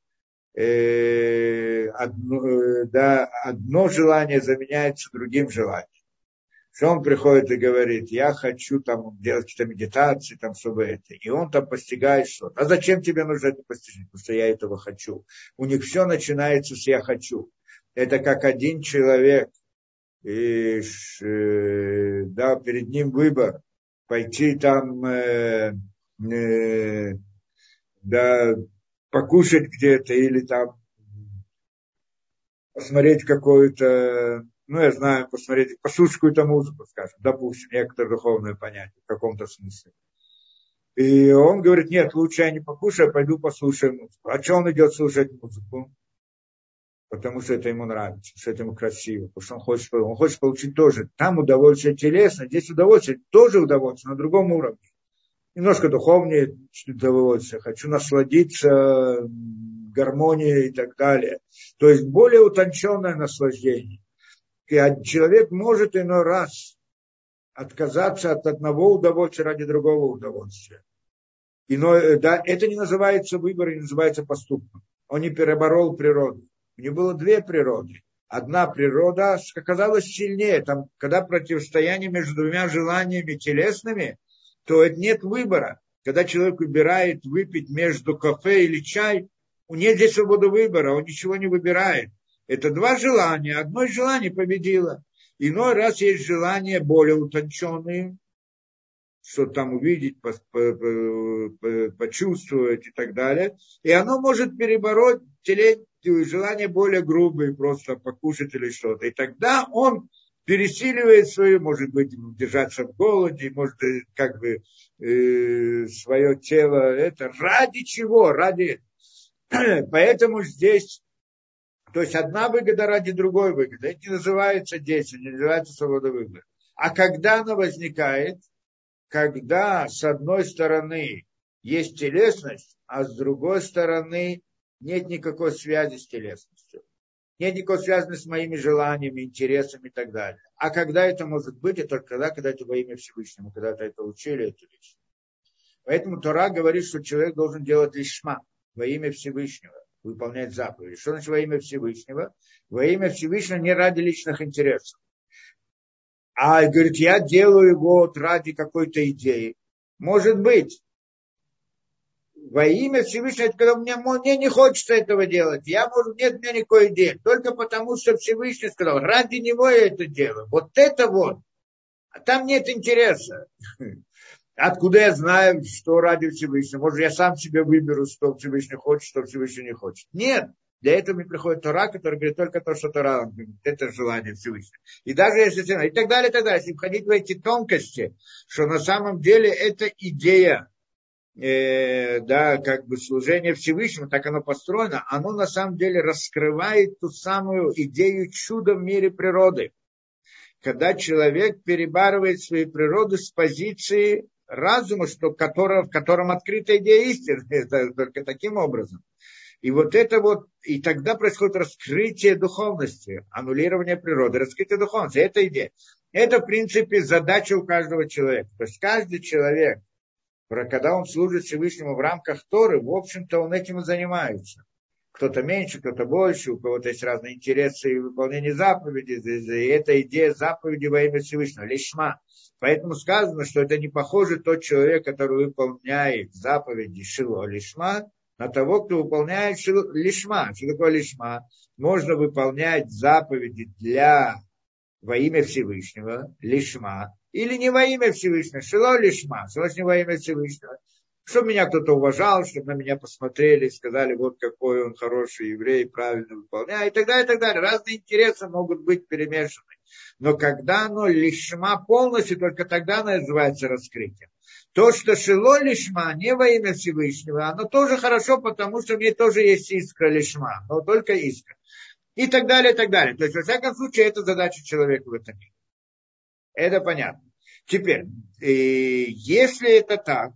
одно, да, одно желание заменяется другим желанием что он приходит и говорит, я хочу там делать какие-то медитации, там, чтобы это. И он там постигает что-то. А зачем тебе нужно это постичь? Потому что я этого хочу. У них все начинается с я хочу. Это как один человек, и, э, да, перед ним выбор, пойти там, э, э, да, покушать где-то или там посмотреть какую-то ну, я знаю, посмотреть, послушать какую-то музыку, скажем, допустим, некоторое духовное понятие в каком-то смысле. И он говорит, нет, лучше я не покушаю, а пойду послушаю музыку. А что он идет слушать музыку? Потому что это ему нравится, что это ему красиво, потому что он хочет, он хочет получить тоже. Там удовольствие телесно, здесь удовольствие, тоже удовольствие, на другом уровне. Немножко духовнее удовольствие. Хочу насладиться гармонией и так далее. То есть более утонченное наслаждение человек может иной раз отказаться от одного удовольствия ради другого удовольствия. Иной, да, это не называется выбором, не называется поступком. Он не переборол природу. У него было две природы. Одна природа оказалась сильнее. Там, когда противостояние между двумя желаниями телесными, то нет выбора. Когда человек выбирает выпить между кафе или чай, у него здесь свобода выбора, он ничего не выбирает. Это два желания. Одно из желаний победило. Иной раз есть желания более утонченные, что там увидеть, почувствовать и так далее. И оно может перебороть желание более грубые, просто покушать или что-то. И тогда он пересиливает свою, может быть, держаться в голоде, может, как бы э, свое тело, это ради чего? Ради... <clears throat> Поэтому здесь то есть одна выгода ради другой выгоды. Это не называется действие, не называется свобода выбора. А когда она возникает? Когда с одной стороны есть телесность, а с другой стороны нет никакой связи с телесностью. Нет никакой связи с моими желаниями, интересами и так далее. А когда это может быть, это только тогда, когда это во имя Всевышнего, когда-то это учили, эту вещь. Поэтому Тора говорит, что человек должен делать лишма во имя Всевышнего выполнять заповеди. Что значит во имя Всевышнего? Во имя Всевышнего не ради личных интересов. А говорит, я делаю его вот ради какой-то идеи. Может быть. Во имя Всевышнего, это когда мне, мне не хочется этого делать. Я, может, нет у меня никакой идеи. Только потому, что Всевышний сказал, ради него я это делаю. Вот это вот. А там нет интереса. <laughs> Откуда я знаю, что ради Всевышнего? Может, я сам себе выберу, что Всевышний хочет, что Всевышний не хочет. Нет. Для этого мне приходит Тора, который говорит только то, что Тора, это желание Всевышнего. И даже если... И так далее, и так далее. Если входить в эти тонкости, что на самом деле это идея, э, да, как бы служение Всевышнему, так оно построено, оно на самом деле раскрывает ту самую идею чуда в мире природы. Когда человек перебарывает свою природу с позиции разума, что, которого, в котором открыта идея истины, <laughs> только таким образом. И вот это вот, и тогда происходит раскрытие духовности, аннулирование природы, раскрытие духовности. Это идея. Это, в принципе, задача у каждого человека. То есть каждый человек, когда он служит Всевышнему в рамках Торы, в общем-то, он этим и занимается. Кто-то меньше, кто-то больше, у кого-то есть разные интересы и выполнение заповедей. И это идея заповеди во имя Всевышнего, лишма. Поэтому сказано, что это не похоже тот человек, который выполняет заповеди Шило Лишма, на того, кто выполняет шило, Лишма. Что такое Лишма? Можно выполнять заповеди для во имя Всевышнего, Лишма, или не во имя Всевышнего, Шило Лишма, что не во имя Всевышнего. Чтобы меня кто-то уважал, чтобы на меня посмотрели, сказали, вот какой он хороший еврей, правильно выполняет, и так далее, и так далее. Разные интересы могут быть перемешаны. Но когда оно лишма полностью, только тогда оно называется раскрытием. То, что шило лишма, не во имя Всевышнего, оно тоже хорошо, потому что мне тоже есть искра лишма, но только искра. И так далее, и так далее. То есть, во всяком случае, это задача человека в этом мире. Это понятно. Теперь, если это так,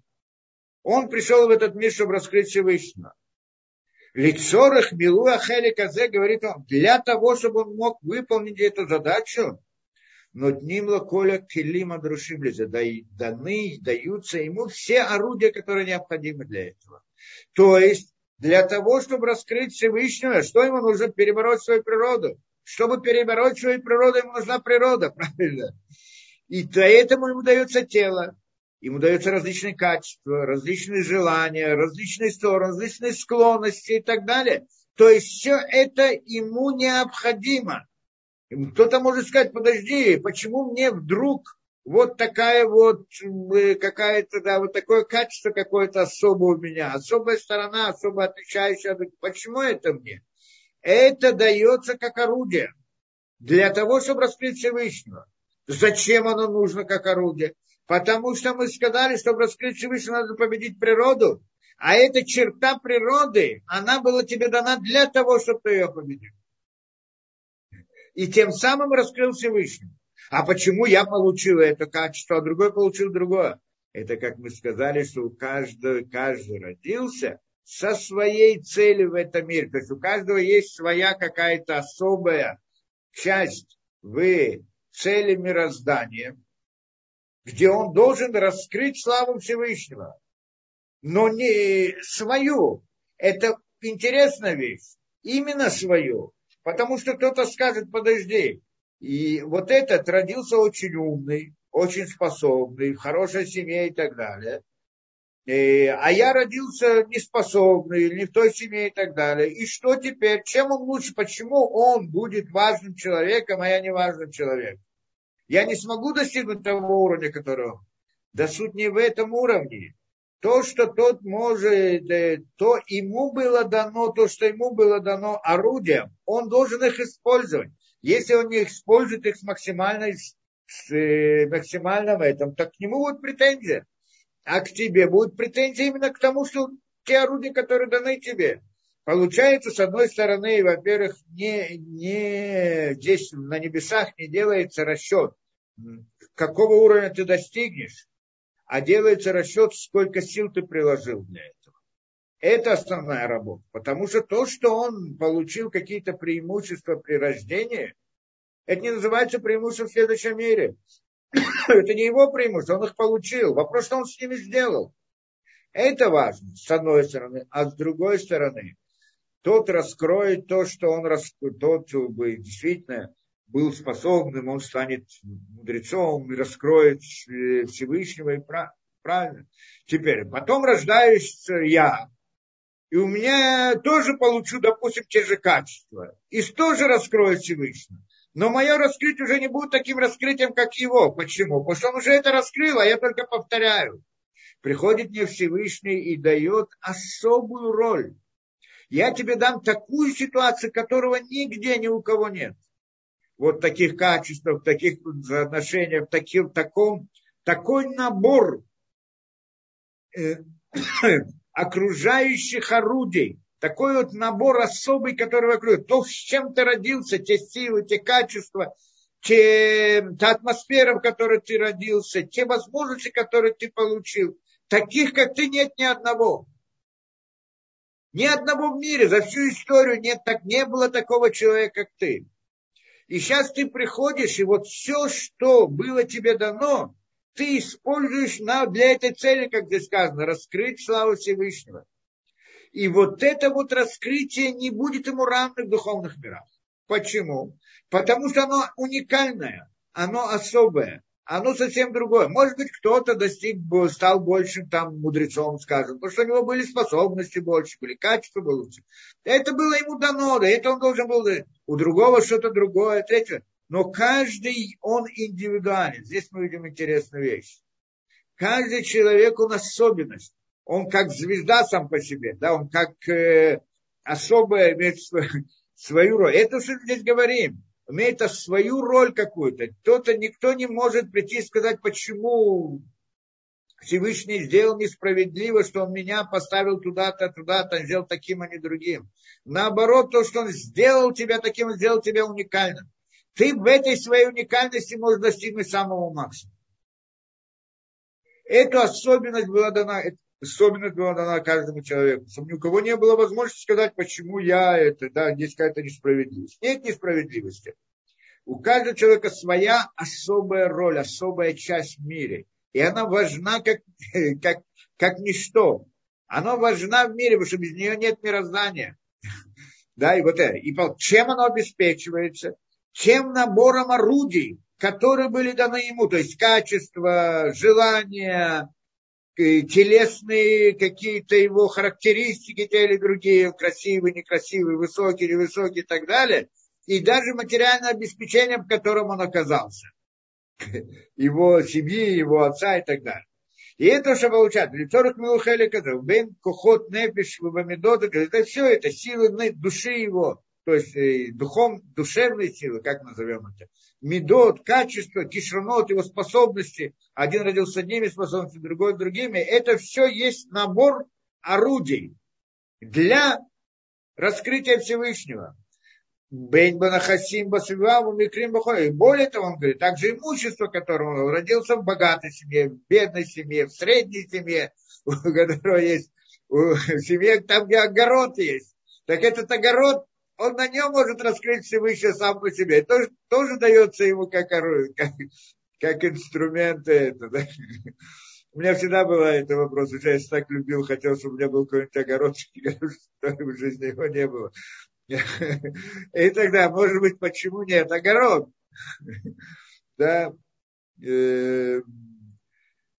он пришел в этот мир, чтобы раскрыть Всевышнего. Лицорых милу ахели говорит он, для того, чтобы он мог выполнить эту задачу, но днимла коля келима друшиблизе, даны, даются ему все орудия, которые необходимы для этого. То есть, для того, чтобы раскрыть Всевышнего, что ему нужно? Перебороть свою природу. Чтобы перебороть свою природу, ему нужна природа, <laughs> правильно? И этого ему дается тело ему даются различные качества, различные желания, различные стороны, различные склонности и так далее. То есть все это ему необходимо. Кто-то может сказать, подожди, почему мне вдруг вот такая вот э, какая-то, да, вот такое качество какое-то особое у меня, особая сторона, особо отличающая. Почему это мне? Это дается как орудие для того, чтобы раскрыть Всевышнего. Зачем оно нужно как орудие? Потому что мы сказали, чтобы раскрыть Всевышнего, надо победить природу. А эта черта природы, она была тебе дана для того, чтобы ты ее победил. И тем самым раскрыл Всевышний. А почему я получил это качество, а другой получил другое? Это, как мы сказали, что у каждого, каждый родился со своей целью в этом мире. То есть у каждого есть своя какая-то особая часть в цели мироздания – где он должен раскрыть славу Всевышнего. Но не свою. Это интересная вещь. Именно свою. Потому что кто-то скажет, подожди. И вот этот родился очень умный, очень способный, в хорошей семье и так далее. И, а я родился неспособный, не в той семье и так далее. И что теперь? Чем он лучше? Почему он будет важным человеком, а я не важным человеком? Я не смогу достигнуть того уровня, которого. Да суть не в этом уровне. То, что тот может, э, то ему было дано, то, что ему было дано орудием, он должен их использовать. Если он не использует их с максимальной, с э, максимальным этом, так к нему будет претензия. А к тебе будут претензии именно к тому, что те орудия, которые даны тебе. Получается, с одной стороны, во-первых, не, не, здесь на небесах не делается расчет, какого уровня ты достигнешь, а делается расчет, сколько сил ты приложил для этого. Это основная работа. Потому что то, что он получил какие-то преимущества при рождении, это не называется преимуществом в следующем мире. <coughs> это не его преимущество, он их получил. Вопрос, что он с ними сделал. Это важно, с одной стороны. А с другой стороны, тот раскроет то, что он раскроет, тот действительно был способным, он станет мудрецом и раскроет Всевышнего и правильно. Теперь, потом рождаюсь я, и у меня тоже получу, допустим, те же качества, и тоже раскроет Всевышний. Но мое раскрытие уже не будет таким раскрытием, как его. Почему? Потому что он уже это раскрыл, а я только повторяю. Приходит мне Всевышний и дает особую роль. Я тебе дам такую ситуацию, которого нигде ни у кого нет вот таких качеств, в таких отношениях, в таким, таком, такой набор э, <coughs> окружающих орудий, такой вот набор особый, который вокруг. То, с чем ты родился, те силы, те качества, те, та атмосфера, в которой ты родился, те возможности, которые ты получил. Таких, как ты, нет ни одного. Ни одного в мире, за всю историю нет, так, не было такого человека, как ты. И сейчас ты приходишь, и вот все, что было тебе дано, ты используешь на, для этой цели, как здесь сказано, раскрыть славу Всевышнего. И вот это вот раскрытие не будет ему равным в духовных мирах. Почему? Потому что оно уникальное, оно особое оно совсем другое. Может быть, кто-то достиг, стал большим там мудрецом, скажем, потому что у него были способности больше, были качества лучше. Это было ему дано, да, это он должен был, у другого что-то другое, третье. Но каждый, он индивидуален. Здесь мы видим интересную вещь. Каждый человек, он особенность. Он как звезда сам по себе, да, он как э, особая имеет свою, <laughs> свою роль. Это что здесь говорим. Имеет свою роль какую-то. Кто-то, никто не может прийти и сказать, почему Всевышний сделал несправедливо, что он меня поставил туда-то, туда-то, сделал таким, а не другим. Наоборот, то, что он сделал тебя таким, он сделал тебя уникальным. Ты в этой своей уникальности можешь достигнуть самого максимума. Эту особенность была дана, особенность была дана каждому человеку. Чтобы ни у кого не было возможности сказать, почему я это, да, здесь какая-то несправедливость. Нет несправедливости. У каждого человека своя особая роль, особая часть в мире – и она важна как, <laughs> как, как ничто. Она важна в мире, потому что без нее нет мироздания. <laughs> Да, и вот это. И чем оно обеспечивается? Тем набором орудий, которые были даны ему, то есть качество, желания, телесные какие-то его характеристики, те или другие, красивый, некрасивый, высокий, невысокий и так далее, и даже материальное обеспечение, в котором он оказался <laughs> его семьи, его отца и так далее. И это что получается. Лицорок Милухелика, Бен Кохот Непиш, Вабамидота, это все это силы души его, то есть э, духом, душевные силы, как назовем это. Медот, качество, кишранот, его способности. Один родился одними способностями, другой другими. Это все есть набор орудий для раскрытия Всевышнего. Бейн Банахасим Басиваву И более того, он говорит, также имущество, которого он родился в богатой семье, в бедной семье, в средней семье, <laughs> у которого есть <laughs> в семье, там, где огород есть. Так этот огород, он на нем может раскрыть Всевышний сам по себе. Тоже, тоже дается ему как, как, как инструмент. Это, да? У меня всегда был это вопрос. Я так любил, хотел, чтобы у меня был какой-нибудь огород, <laughs> в жизни его не было. И тогда, может быть, почему нет? Огород. Да. Э,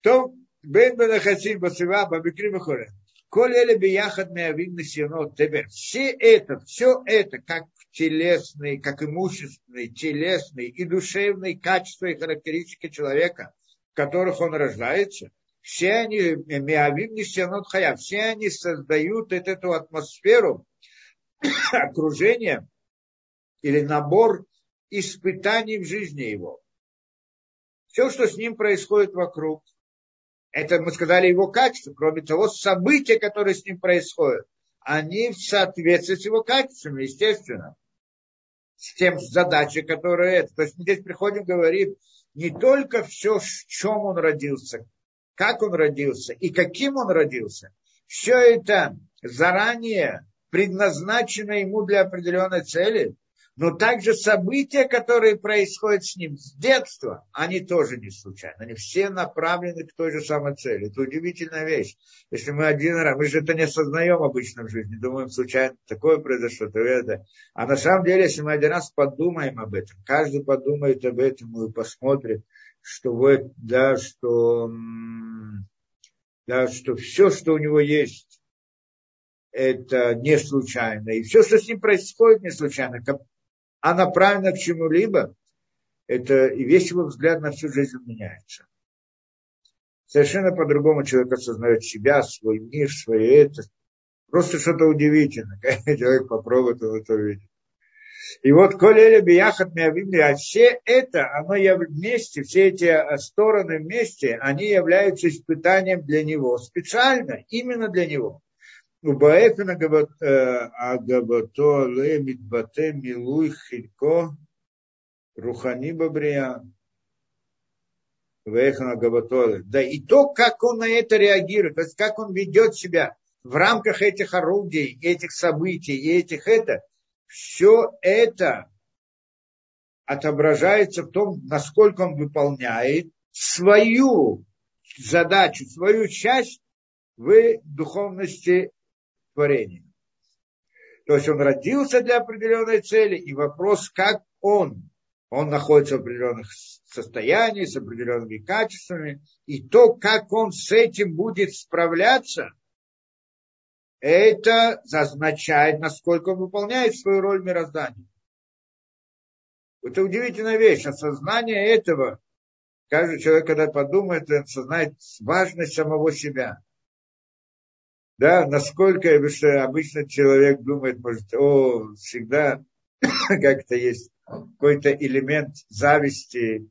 то бен бен хасим басива бабикри бахоре. Коль эле бияхат меавим насионот тебе. Все это, все это, как телесные, как имущественные, телесные и душевные качества и характеристики человека, в которых он рождается, все они, меавим нисянот хая, все они создают эту атмосферу, <coughs> окружение или набор испытаний в жизни его. Все, что с ним происходит вокруг, это мы сказали его качество, кроме того, события, которые с ним происходят, они в соответствии с его качествами, естественно, с тем задачей, которая это. То есть мы здесь приходим, говорим не только все, в чем он родился, как он родился и каким он родился. Все это заранее предназначено ему для определенной цели, но также события, которые происходят с ним с детства, они тоже не случайно. Они все направлены к той же самой цели. Это удивительная вещь. Если мы один раз, мы же это не осознаем обычно в жизни, думаем, случайно такое произошло, то это. А на самом деле, если мы один раз подумаем об этом, каждый подумает об этом и посмотрит, что вот, да, что, да, что все, что у него есть, это не случайно. И все, что с ним происходит, не случайно. А направлено к чему-либо, это и весь его взгляд на всю жизнь меняется. Совершенно по-другому человек осознает себя, свой мир, свое это. Просто что-то удивительное. <laughs> Когда человек попробует, он это увидит. И вот Колеля Бияхат Миавимли, а все это, оно вместе, все эти стороны вместе, они являются испытанием для него, специально, именно для него. Убаэфен агабато але митбате милуй хилько рухани бабрия. Вэхэн агабато Да и то, как он на это реагирует, то есть как он ведет себя в рамках этих орудий, этих событий и этих это, все это отображается в том, насколько он выполняет свою задачу, свою часть в духовности творения. То есть он родился для определенной цели, и вопрос, как он, он находится в определенных состояниях, с определенными качествами, и то, как он с этим будет справляться, это означает, насколько он выполняет свою роль мироздания. Это удивительная вещь. Осознание этого, каждый человек, когда подумает, осознает важность самого себя да, насколько обычно человек думает, может, о, всегда <coughs> как-то есть какой-то элемент зависти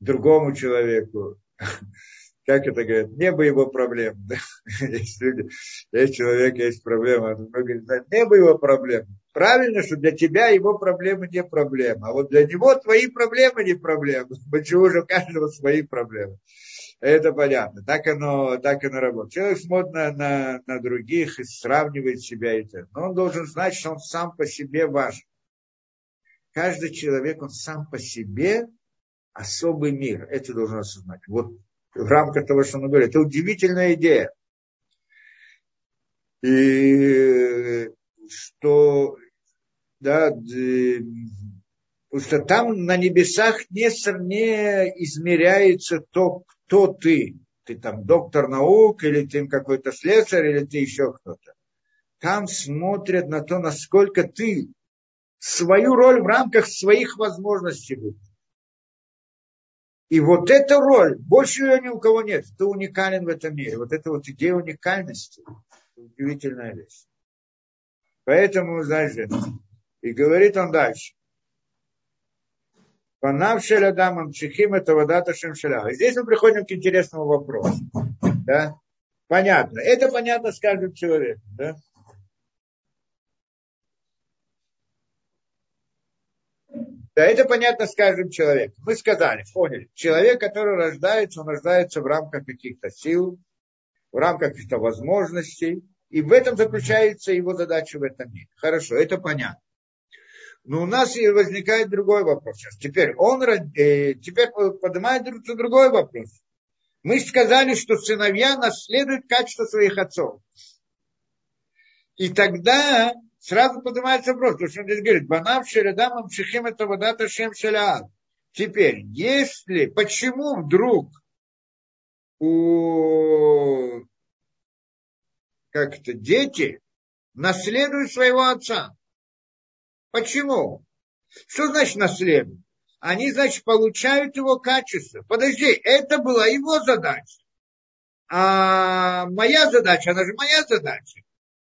другому человеку. <laughs> Как это говорят? Не бы его проблем. Да? <laughs> Есть люди, есть человек, есть проблема. Он говорит, не бы его проблем. Правильно, что для тебя его проблемы не проблема. А вот для него твои проблемы не проблема. <laughs> Почему же у каждого свои проблемы? Это понятно. Так оно, так оно работает. Человек смотрит на, на, на других и сравнивает себя и так. Но он должен знать, что он сам по себе важен. Каждый человек, он сам по себе особый мир. Это должен осознать. Вот в рамках того, что он говорит. Это удивительная идея. И что, да, потому что там на небесах не, не измеряется то, кто ты. Ты там доктор наук, или ты какой-то слесарь, или ты еще кто-то. Там смотрят на то, насколько ты свою роль в рамках своих возможностей выполнил. И вот эта роль, больше ее ни у кого нет. Ты уникален в этом мире. Вот эта вот идея уникальности, удивительная вещь. Поэтому, знаешь, и говорит он дальше. Панав шелядам амчихим это водата шемшеля. Здесь мы приходим к интересному вопросу. Да? Понятно. Это понятно с каждым человеком. Да? Да, это понятно с каждым человеком. Мы сказали, поняли. Человек, который рождается, он рождается в рамках каких-то сил, в рамках каких-то возможностей. И в этом заключается его задача в этом мире. Хорошо, это понятно. Но у нас и возникает другой вопрос сейчас. Теперь он э, теперь поднимается другой вопрос. Мы сказали, что сыновья наследуют качество своих отцов. И тогда сразу поднимается вопрос, потому что он здесь говорит, банав шередам амшихим это водата шем шаляад. Теперь, если, почему вдруг у как-то дети наследуют своего отца? Почему? Что значит наследуют? Они, значит, получают его качество. Подожди, это была его задача. А моя задача, она же моя задача.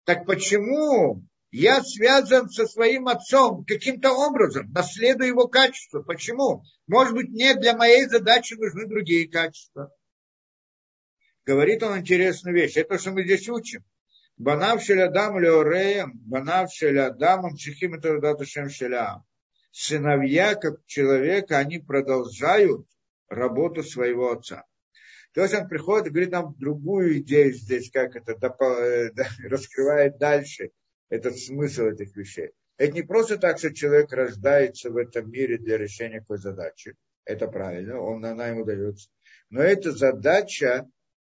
Так почему я связан со своим отцом каким-то образом, наследую его качество. Почему? Может быть, мне для моей задачи нужны другие качества. Говорит он интересную вещь. Это что мы здесь учим. Банав шелядам леореем, банав шелядамам чихим это датушем шелям. Сыновья, как человека, они продолжают работу своего отца. То есть он приходит и говорит нам другую идею здесь, как это э, <laughs> раскрывает дальше этот смысл этих вещей. Это не просто так, что человек рождается в этом мире для решения какой задачи. Это правильно, он, она ему дается. Но эта задача,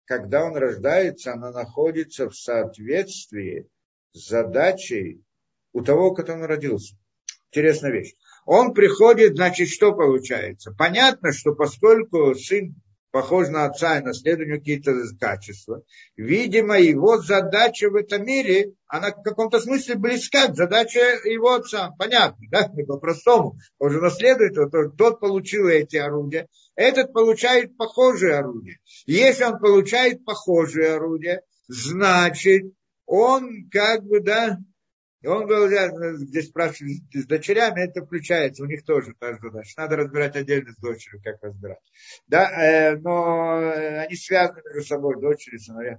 когда он рождается, она находится в соответствии с задачей у того, кто он родился. Интересная вещь. Он приходит, значит, что получается? Понятно, что поскольку сын похож на отца и наследует какие-то качества. Видимо, его задача в этом мире, она в каком-то смысле близка к задаче его отца. Понятно, да? По-простому. Он же наследует, тот, тот получил эти орудия, этот получает похожие орудия. Если он получает похожие орудия, значит, он как бы, да, и он говорил, здесь спрашивали с дочерями, это включается, у них тоже та же задача. Надо разбирать отдельно с дочерью, как разбирать. Да, э, но они связаны между собой, дочери, сыновья.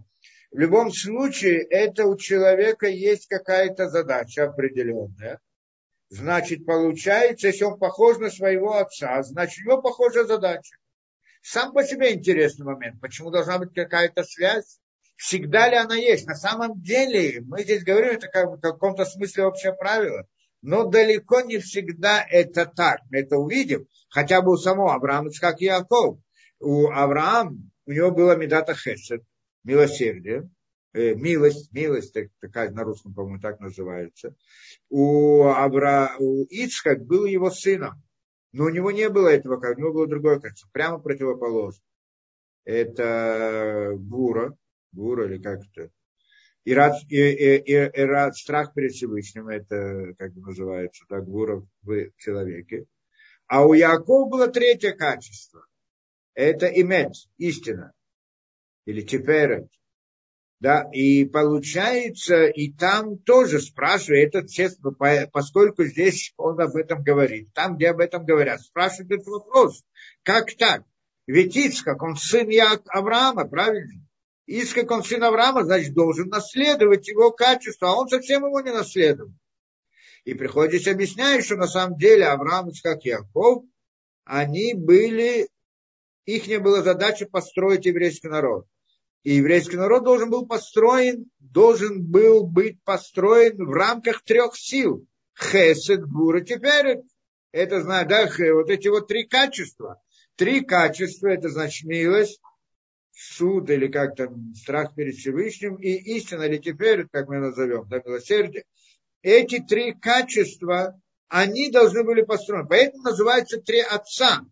В любом случае, это у человека есть какая-то задача определенная. Значит, получается, если он похож на своего отца, значит, у него похожая задача. Сам по себе интересный момент. Почему должна быть какая-то связь? Всегда ли она есть? На самом деле, мы здесь говорим, это как в каком-то смысле общее правило. Но далеко не всегда это так. Мы это увидим. Хотя бы у самого Авраама, как Яков. У Авраама, у него было медата хесед, милосердие, э, милость, милость, так, такая на русском, по-моему, так называется. У, Авра, у Ицхак был его сыном. Но у него не было этого, у него было другое качество, прямо противоположное. Это Бура, гура или как это. И, рад, и, и, и, и рад, страх перед Всевышним, это как называется, так, гура в человеке. А у Якова было третье качество. Это имет, истина. Или теперь. Да, и получается, и там тоже спрашивает, этот честно, поскольку здесь он об этом говорит, там, где об этом говорят, спрашивает этот вопрос, как так? Ведь Ицхак, он сын Авраама, правильно? Ицхак, он сын Авраама, значит, должен наследовать его качество, а он совсем его не наследовал. И приходится объяснять, что на самом деле Авраам, Ицхак и Яков, они были, их не была задача построить еврейский народ. И еврейский народ должен был построен, должен был быть построен в рамках трех сил. Хесед, Гура, теперь это, знаю, да, вот эти вот три качества. Три качества, это значит милость, суд или как там, страх перед Всевышним и истина или теперь, как мы назовем, да, милосердие. Эти три качества, они должны были построены. Поэтому называются три отца.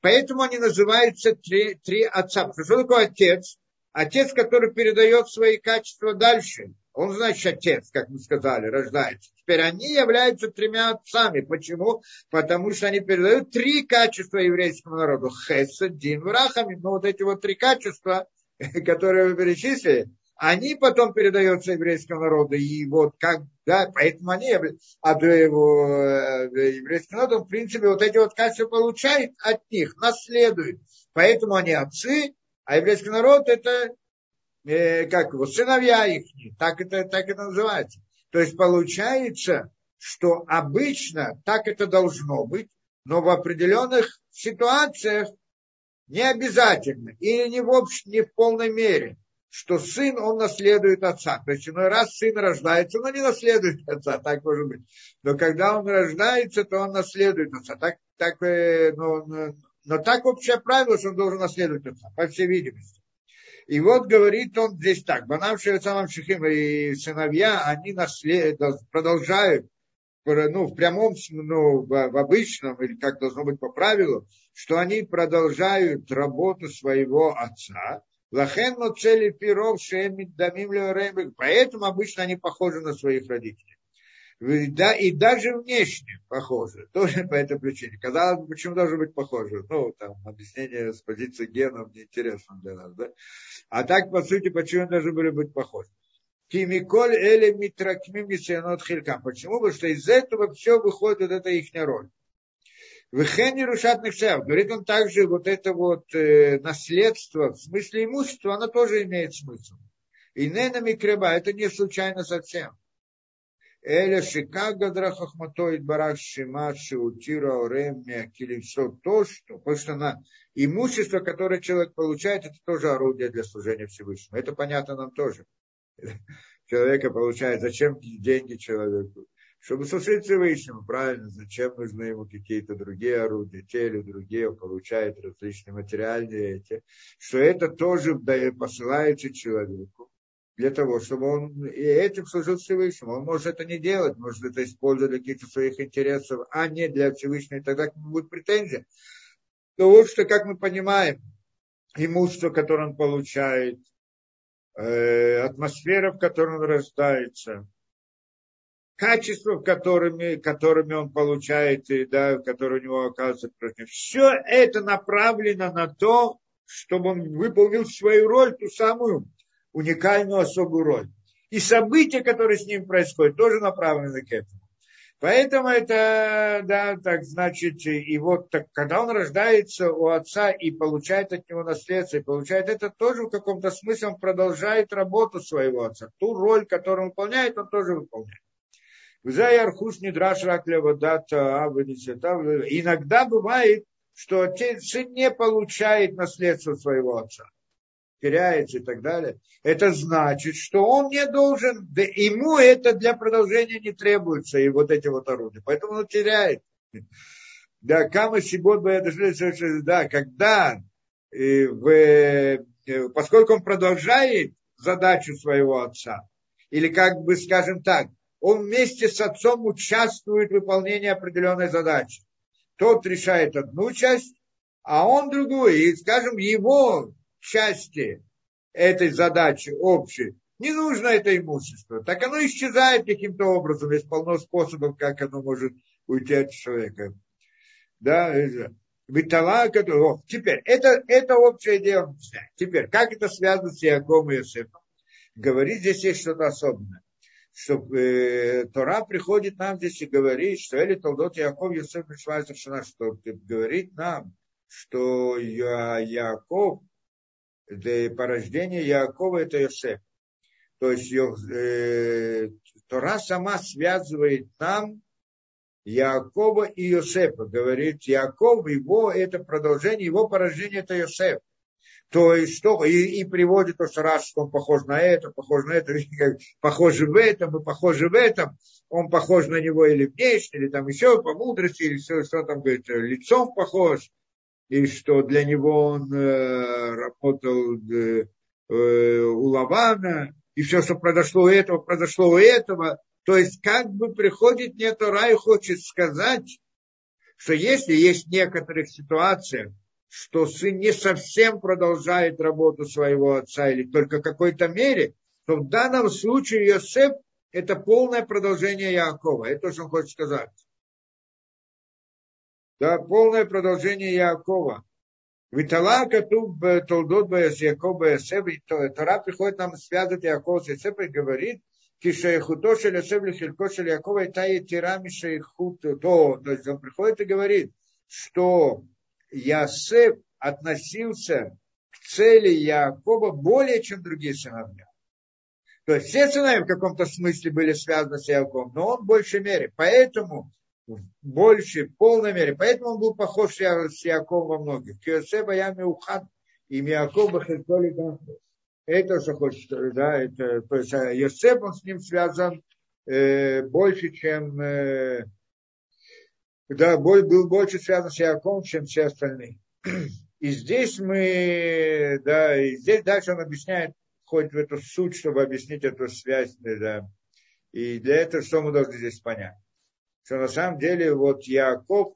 Поэтому они называются три, три отца. Потому что такое отец? Отец, который передает свои качества дальше. Он, значит, отец, как мы сказали, рождается. Теперь они являются тремя отцами. Почему? Потому что они передают три качества еврейскому народу. Хесед, Дин, Врахами. Ну, вот эти вот три качества, <laughs> которые вы перечислили, они потом передаются еврейскому народу. И вот как, да, поэтому они, а его э, еврейский народ, в принципе, вот эти вот качества получает от них, наследует. Поэтому они отцы, а еврейский народ это, э, как его, сыновья их, так это, так это называется. То есть получается, что обычно так это должно быть, но в определенных ситуациях не обязательно, или не в, общ, не в полной мере, что сын, он наследует отца. То есть иной раз сын рождается, но не наследует отца, так может быть. Но когда он рождается, то он наследует отца. Так, так, э, ну, но так общее правило, что он должен наследовать отца, по всей видимости. И вот говорит он здесь так, Банам Шевецамам Шихим и сыновья, они наслед... продолжают, ну, в прямом, ну, в обычном, или как должно быть по правилу, что они продолжают работу своего отца, Лахен цели пиров шемит дамим Поэтому обычно они похожи на своих родителей. Да, и даже внешне похожи, <laughs> тоже по этой причине. Казалось бы, почему должны быть похожи? Ну, там, объяснение с позиции генов неинтересно для нас, да? А так, по сути, почему должны были быть похожи? Кимиколь или митракмим хилькам. Почему? Потому что из этого все выходит, вот это их роль. Вехени рушатных шев. Говорит он также, вот это вот э, наследство, в смысле имущества, оно тоже имеет смысл. И нена микреба, это не случайно совсем. Эля Шикага Драхахматой Барак Шима Шиутира Орем Килимсо то, что, потому что на имущество, которое человек получает, это тоже орудие для служения Всевышнему. Это понятно нам тоже. Человека получает, зачем деньги человеку? Чтобы служить Всевышнему, правильно, зачем нужны ему какие-то другие орудия, те или другие, он получает различные материальные эти, что это тоже посылается человеку для того, чтобы он и этим служил Всевышнему. Он может это не делать, может это использовать для каких-то своих интересов, а не для Всевышнего, и тогда к нему будет претензия. То вот что, как мы понимаем, имущество, которое он получает, э, атмосфера, в которой он рождается, качества, которыми, которыми он получает, и, да, которые у него оказываются против. Все это направлено на то, чтобы он выполнил свою роль, ту самую, уникальную особую роль. И события, которые с ним происходят, тоже направлены к этому. Поэтому это, да, так значит, и вот так, когда он рождается у отца и получает от него наследство, и получает это тоже в каком-то смысле, он продолжает работу своего отца. Ту роль, которую он выполняет, он тоже выполняет. Драш Иногда бывает, что отец, сын не получает наследство своего отца теряется и так далее, это значит, что он не должен, да ему это для продолжения не требуется, и вот эти вот орудия. Поэтому он теряет. Да, Кама Сибот да, когда э, в, э, поскольку он продолжает задачу своего отца, или как бы, скажем так, он вместе с отцом участвует в выполнении определенной задачи. Тот решает одну часть, а он другую. И, скажем, его части этой задачи общей, не нужно это имущество. Так оно исчезает каким-то образом. Есть полно способов, как оно может уйти от человека. Да, Витала, который... Теперь, это, это общая идея. Теперь, как это связано с Иаковом и Иосифом? говорит, здесь есть что-то особенное. Что э, Тора приходит нам здесь и говорит, что Эли Толдот Яков Йосеф Мишвайзер Шана, что говорит нам, что Я, Яков, да, порождение Якова это Йосеф. То есть э, Тора сама связывает нам Якова и Йосефа. Говорит, Яков, его это продолжение, его порождение это Йосеф. То есть что, и, и приводит то, что раз, что он похож на это, похож на это, <laughs> похож в этом, и похож в этом, он похож на него или внешне, или там еще по мудрости, или все, что там говорит, лицом похож, и что для него он э, работал э, э, у Лавана, и все, что произошло у этого, произошло у этого. То есть как бы приходит не Тора и хочет сказать, что если есть некоторых ситуациях, что сын не совсем продолжает работу своего отца или только в какой-то мере, то в данном случае Йосеф – это полное продолжение Якова. Это то, что он хочет сказать. Да, полное продолжение Якова. Витала Катуб Толдот Яков Ясеф, Тора приходит нам связывать Якова с Ясефом и говорит, Кишайхуто Шелясев Лихилько Якова и Тая Тирами Шейхут, то, есть он приходит и говорит, что Ясеф относился к цели Якова более, чем другие сыновья. То есть все сыновья в каком-то смысле были связаны с Яковом, но он в большей мере. Поэтому в большей, полной мере. Поэтому он был похож с Яковом во многих. Киосеба Ями Ухан и Якова Хельтоли Это что хочет, да, это, то есть а Йосеф, он с ним связан э, больше, чем э, да, был больше связан с Яковом, чем все остальные. И здесь мы, да, и здесь дальше он объясняет, хоть в эту суть, чтобы объяснить эту связь, да. И для этого что мы должны здесь понять? Что на самом деле вот Яков,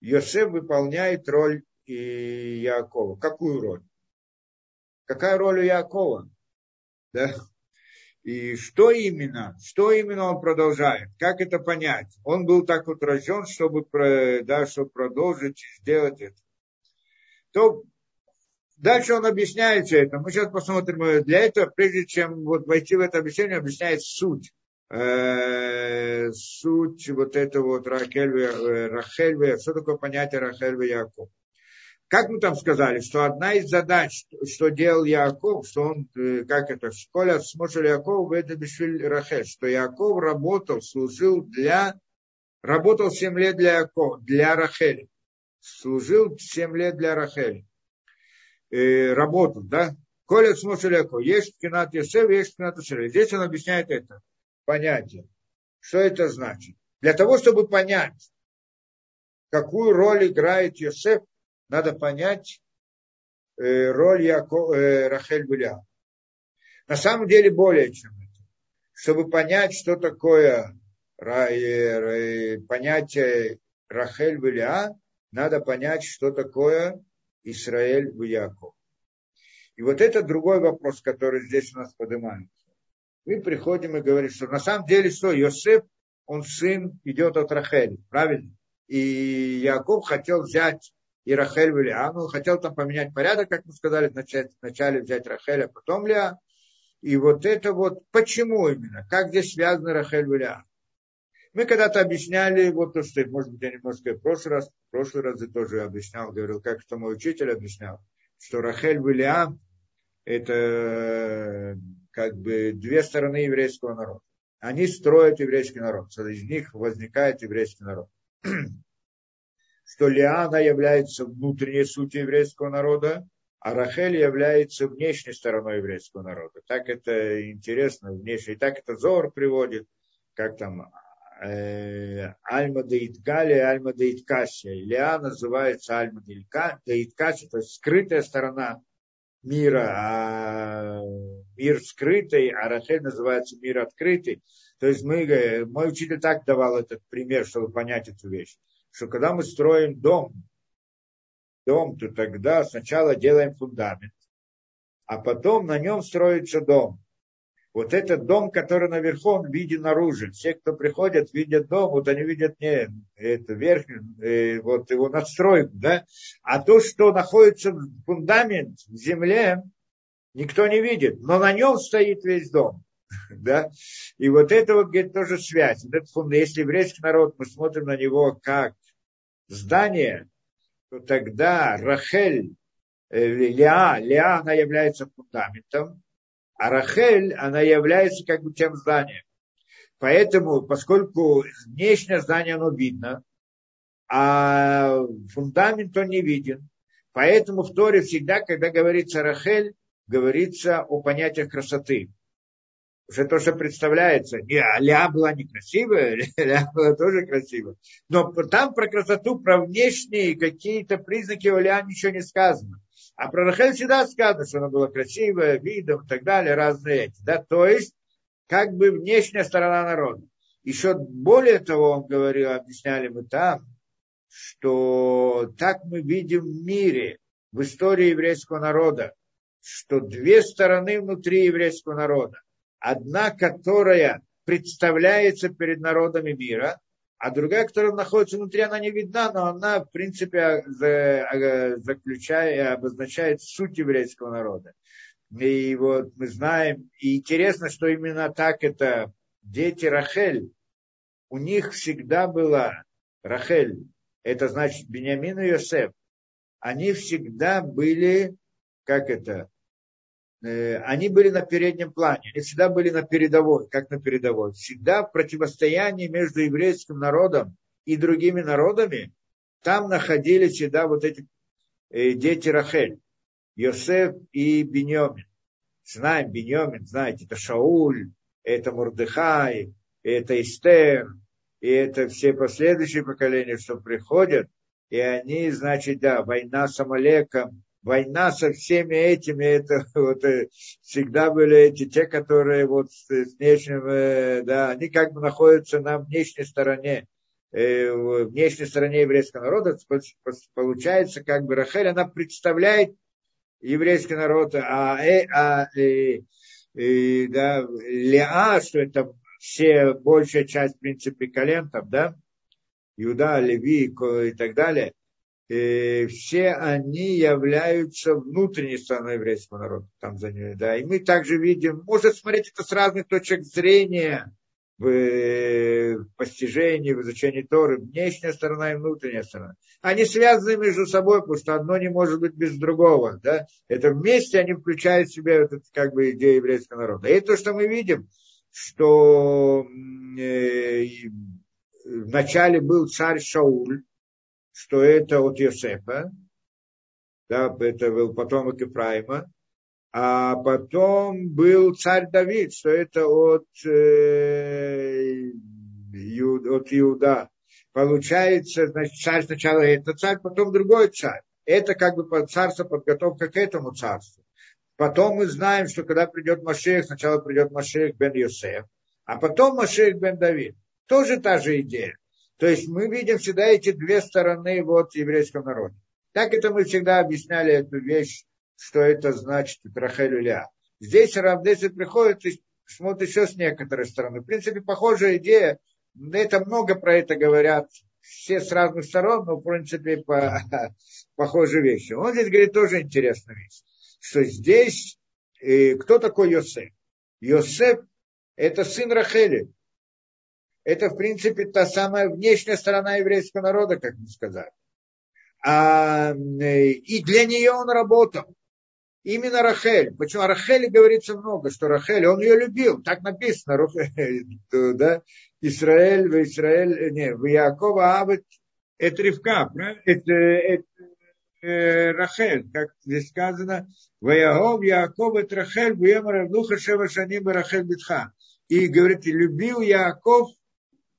Йосеф выполняет роль и Якова. Какую роль? Какая роль у Якова? Да? И что именно, что именно он продолжает, как это понять? Он был так вот рожден, чтобы, да, чтобы продолжить сделать это. То дальше он объясняет все это. Мы сейчас посмотрим. Для этого, прежде чем вот войти в это объяснение, объясняет суть. Э, суть вот этого вот Рахель, э, Рахель, что такое понятие Рахель Яков. Как мы там сказали, что одна из задач, что делал Яков, что он, э, как это, в школе смысл Яков, это Бешвиль Рахель, что Яков работал, служил для, работал 7 лет для Якова, для Рахели. Служил 7 лет для Рахели. Э, работал, да? Коля смысл Яков. Есть кинат Йосеф, есть кинат. Здесь он объясняет это понятие. Что это значит? Для того, чтобы понять, какую роль играет Йосеф надо понять э, роль Яко, э, Рахель Буля. На самом деле более чем это. Чтобы понять, что такое э, понятие Рахель Буля, надо понять, что такое Израиль Яков. И вот это другой вопрос, который здесь у нас поднимается. Мы приходим и говорим, что на самом деле что, Йосеф, он сын, идет от Рахели, правильно? И Яков хотел взять и Рахель в Лиа. Ну, хотел там поменять порядок, как мы сказали, вначале, вначале взять Рахель, а потом Лиа. И вот это вот, почему именно, как здесь связаны Рахель и Лиа. Мы когда-то объясняли, вот то, что, может быть, я немножко в прошлый раз, в прошлый раз я тоже объяснял, говорил, как что мой учитель объяснял, что Рахель и Лиа это как бы две стороны еврейского народа. Они строят еврейский народ, из них возникает еврейский народ <clears throat> что Лиана является внутренней сутью еврейского народа, а Рахель является внешней стороной еврейского народа. Так это интересно, внешне. И так это Зор приводит, как там э, Альма де Иткали, Альма де Иткаси. Лиа называется Альма де Иткаси, то есть скрытая сторона мира, а мир скрытый, а Рахель называется мир открытый. То есть мы, мой учитель так давал этот пример, чтобы понять эту вещь что когда мы строим дом, дом, то тогда сначала делаем фундамент, а потом на нем строится дом. Вот этот дом, который наверху, он виден наружу. Все, кто приходят, видят дом, вот они видят не это верхний, э, вот его надстройку, да. А то, что находится в фундамент в земле, Никто не видит, но на нем стоит весь дом. <laughs> Да? И вот это вот говорит, тоже связь. Вот этот если еврейский народ, мы смотрим на него как здание, то тогда Рахель, э, Леа, Леа, она является фундаментом, а Рахель, она является как бы тем зданием. Поэтому, поскольку внешнее здание, оно видно, а фундамент он не виден, поэтому в Торе всегда, когда говорится Рахель, говорится о понятиях красоты уже то, что представляется. Не, Ля была некрасивая, <laughs> Ля была тоже красивая. Но там про красоту, про внешние какие-то признаки у Ля ничего не сказано. А про Рахель всегда сказано, что она была красивая, видом и так далее, разные эти. Да? То есть, как бы внешняя сторона народа. Еще более того, он говорил, объясняли мы там, что так мы видим в мире, в истории еврейского народа, что две стороны внутри еврейского народа. Одна, которая представляется перед народами мира, а другая, которая находится внутри, она не видна, но она, в принципе, заключая, обозначает суть еврейского народа. И вот мы знаем, и интересно, что именно так это дети Рахель, у них всегда была Рахель, это значит Бениамин и Йосеф, они всегда были, как это, Э, они были на переднем плане, они всегда были на передовой, как на передовой. Всегда в противостоянии между еврейским народом и другими народами, там находились всегда вот эти э, дети Рахель, Йосеф и Беньомин. Знаем Беньомин, знаете, это Шауль, это Мурдыхай, это Истер, и это все последующие поколения, что приходят, и они, значит, да, война с Амалеком, война со всеми этими, это <laughs> вот э, всегда были эти, те, которые вот с, с внешним, э, да, они как бы находятся на внешней стороне, э, внешней стороне еврейского народа, получается, как бы Рахель, она представляет еврейский народ, а, э, а э, э, да, Леа, что это все, большая часть, в принципе, колен там, да, Иуда, Леви и так далее, э, все они являются внутренней стороной еврейского народа Танзании. Да. И мы также видим, можно смотреть это с разных точек зрения, в, постижении, в изучении Торы, внешняя сторона и внутренняя сторона. Они связаны между собой, потому что одно не может быть без другого. Да? Это вместе они включают в себя эту, как бы, идею еврейского народа. И то, что мы видим, что э, вначале был царь Шауль, что это от Йосефа, да, это был потомок Ефраима, а потом был царь Давид, что это от, э, от Иуда. Получается, значит, царь сначала это царь, потом другой царь. Это как бы царство, подготовка к этому царству. Потом мы знаем, что когда придет Машех, сначала придет Машех бен Йосеф, а потом Машех бен Давид. Тоже та же идея. То есть мы видим всегда эти две стороны вот еврейского народа. Так это мы всегда объясняли эту вещь, что это значит Рахель Ля. Здесь Равдесит приходит и смотрит еще с некоторой стороны. В принципе, похожая идея, это много про это говорят, все с разных сторон, но в принципе по, <laughs> похожие вещи. Он здесь говорит тоже интересную вещь, что здесь э, кто такой Йосеф? Йосеф это сын Рахели это, в принципе, та самая внешняя сторона еврейского народа, как мы сказали. А, э, и для нее он работал. Именно Рахель. Почему о Рахеле говорится много, что Рахель, он ее любил. Так написано, <laughs> да? Израиль, в Израиль, не, в Якова Авет, это Ривка, это, это э, Рахель, как здесь сказано, Ваягов Яков это Рахель, Буемар Авдуха Шева Шаним Рахель Битха. И говорит, любил Яков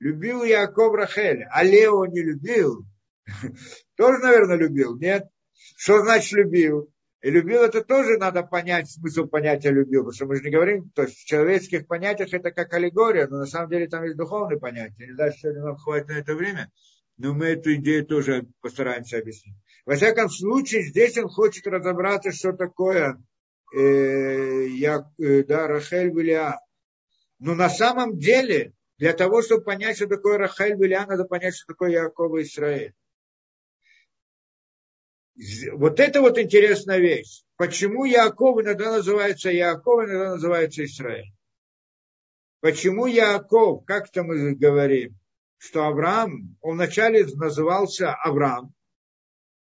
Любил Яков Рахель, а Лео не любил. <laughs> Тоже, наверное, любил, нет? Что значит любил? И любил это тоже надо понять, смысл понятия любил, потому что мы же не говорим, то есть в человеческих понятиях это как аллегория, но на самом деле там есть духовные понятия. Не знаю, сегодня нам хватит на это время, но мы эту идею тоже постараемся объяснить. Во всяком случае, здесь он хочет разобраться, что такое э, я, э, да, Рахель Вилиа. Но на самом деле для того, чтобы понять, что такое Рахаль Виля, надо понять, что такое Якова Израиль. Вот это вот интересная вещь. Почему Яков иногда называется Яков, иногда называется Израиль? Почему Яков, как-то мы говорим, что Авраам, он вначале назывался Авраам,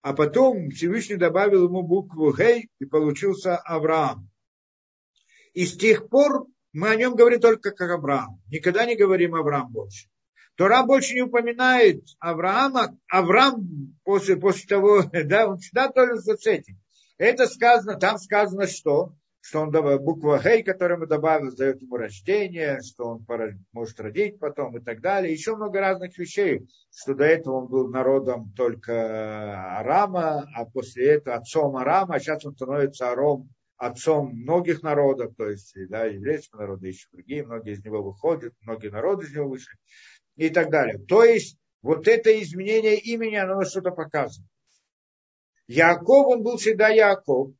а потом Всевышний добавил ему букву Гей, и получился Авраам. И с тех пор мы о нем говорим только как Авраам. Никогда не говорим Авраам больше. Тора больше не упоминает Авраама. Авраам после, после того, <laughs> да, он всегда только с этим. Это сказано, там сказано что? Что он буква Гей, которую мы добавили, дает ему рождение, что он может родить потом и так далее. Еще много разных вещей, что до этого он был народом только Арама, а после этого отцом Арама, а сейчас он становится Аром, отцом многих народов, то есть да, еврейского народа, еще другие, многие из него выходят, многие народы из него вышли и так далее. То есть вот это изменение имени, оно что-то показывает. Яков, он был всегда Яков.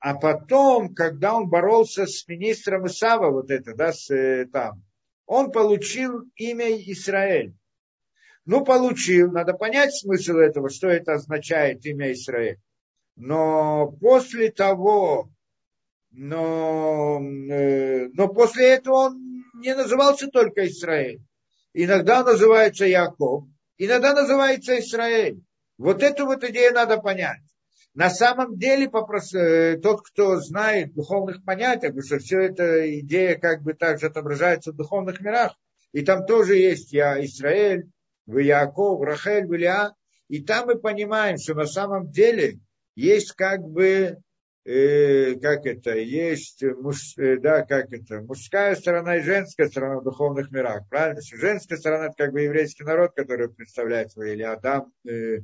А потом, когда он боролся с министром Исава, вот это, да, с, э, там, он получил имя Израиль. Ну, получил, надо понять смысл этого, что это означает имя Израиль. Но после того, но, э, но после этого он не назывался только Израиль. Иногда называется Яков, иногда называется Израиль. Вот эту вот идею надо понять. На самом деле, попрос... Э, тот, кто знает духовных понятий, потому что все эта идея как бы также отображается в духовных мирах, и там тоже есть я Израиль, в Яков, Рахель, в Илиа, и там мы понимаем, что на самом деле есть как бы э, как это, есть муж, э, да, как это, мужская сторона и женская сторона в духовных мирах, правильно? Женская сторона это как бы еврейский народ, который представляет свой или Адам, э,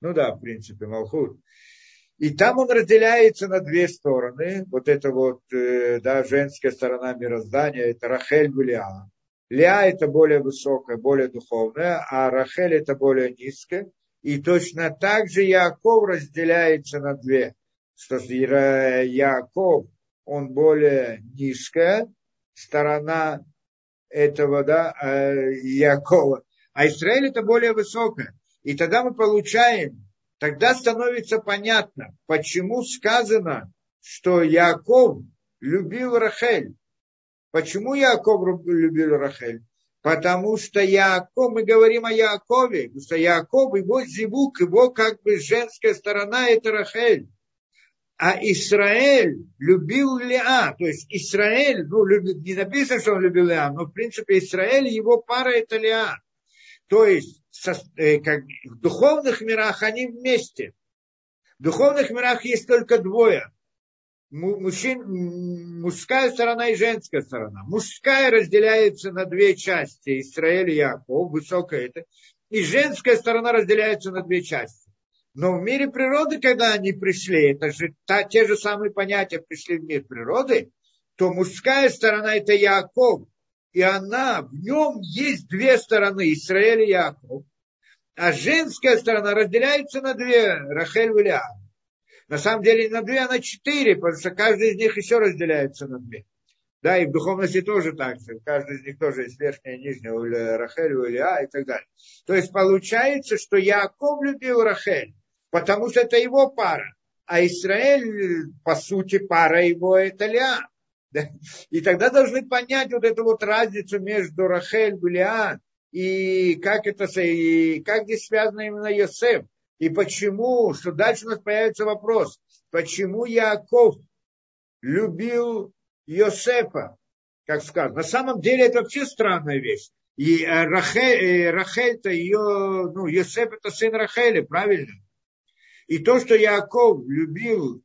ну да, в принципе, Малхут. И там он разделяется на две стороны. Вот это вот, э, да, женская сторона мироздания, это Рахель Гулиа. Лиа это более высокая, более духовная, а Рахель это более низкая. И точно так же Яков разделяется на две что Яков, он более низкая сторона этого, да, э, Якова, а Израиль это более высокая. И тогда мы получаем, тогда становится понятно, почему сказано, что Яков любил Рахель. Почему Яков любил Рахель? Потому что Яков, мы говорим о Якове, потому что Яков, его зивук, его как бы женская сторона, это Рахель. А Израиль любил Леа, то есть Израиль, ну, любит, не написано, что он любил Леа, но в принципе Израиль, его пара это Леа. То есть со, э, как, в духовных мирах они вместе. В духовных мирах есть только двое. Мужчин, мужская сторона и женская сторона. Мужская разделяется на две части. Израиль и Яков, высокая это. И женская сторона разделяется на две части. Но в мире природы, когда они пришли, это же та, те же самые понятия пришли в мир природы, то мужская сторона это Яков, и она, в нем есть две стороны, Израиль и Яков. А женская сторона разделяется на две, Рахель и Ляа. На самом деле не на две, а на четыре, потому что каждый из них еще разделяется на две. Да, и в духовности тоже так же. Каждый из них тоже есть верхняя нижняя, у Рахель, у Илья и так далее. То есть получается, что Яков любил Рахель, потому что это его пара. А Израиль, по сути, пара его это Леа. И тогда должны понять вот эту вот разницу между Рахель и Леа, и как это, и как здесь связано именно Йосеф. И почему, что дальше у нас появится вопрос, почему Яков любил Йосефа, как сказано. На самом деле это вообще странная вещь. И э, Рахель, э, Рахель-то ее, ну, Йосеф это сын Рахели, правильно? И то, что Яков любил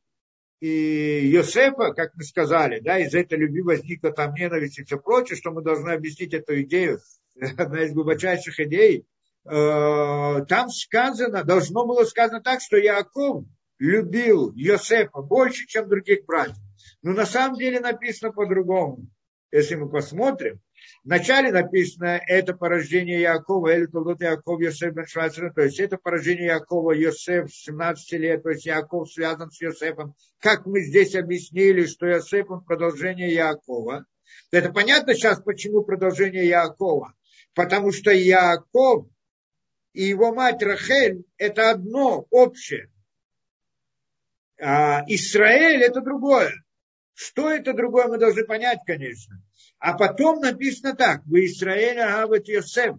и Йосефа, как мы сказали, да, из этой любви возникла там ненависть и все прочее, что мы должны объяснить эту идею, <laughs> одна из глубочайших идей, э, там сказано, должно было сказано так, что Яков любил Йосефа больше, чем других братьев. Но на самом деле написано по-другому. Если мы посмотрим, Вначале написано, это порождение Якова, или Толдот Яков Йосеф бен Швайцера, то есть это порождение Якова Йосеф 17 лет, то есть Яков связан с Йосефом. Как мы здесь объяснили, что Йосеф он продолжение Якова. Это понятно сейчас, почему продолжение Якова. Потому что Яков и его мать Рахель – это одно общее. А Израиль это другое. Что это другое, мы должны понять, конечно. А потом написано так. Вы Израиль агават Йосеф.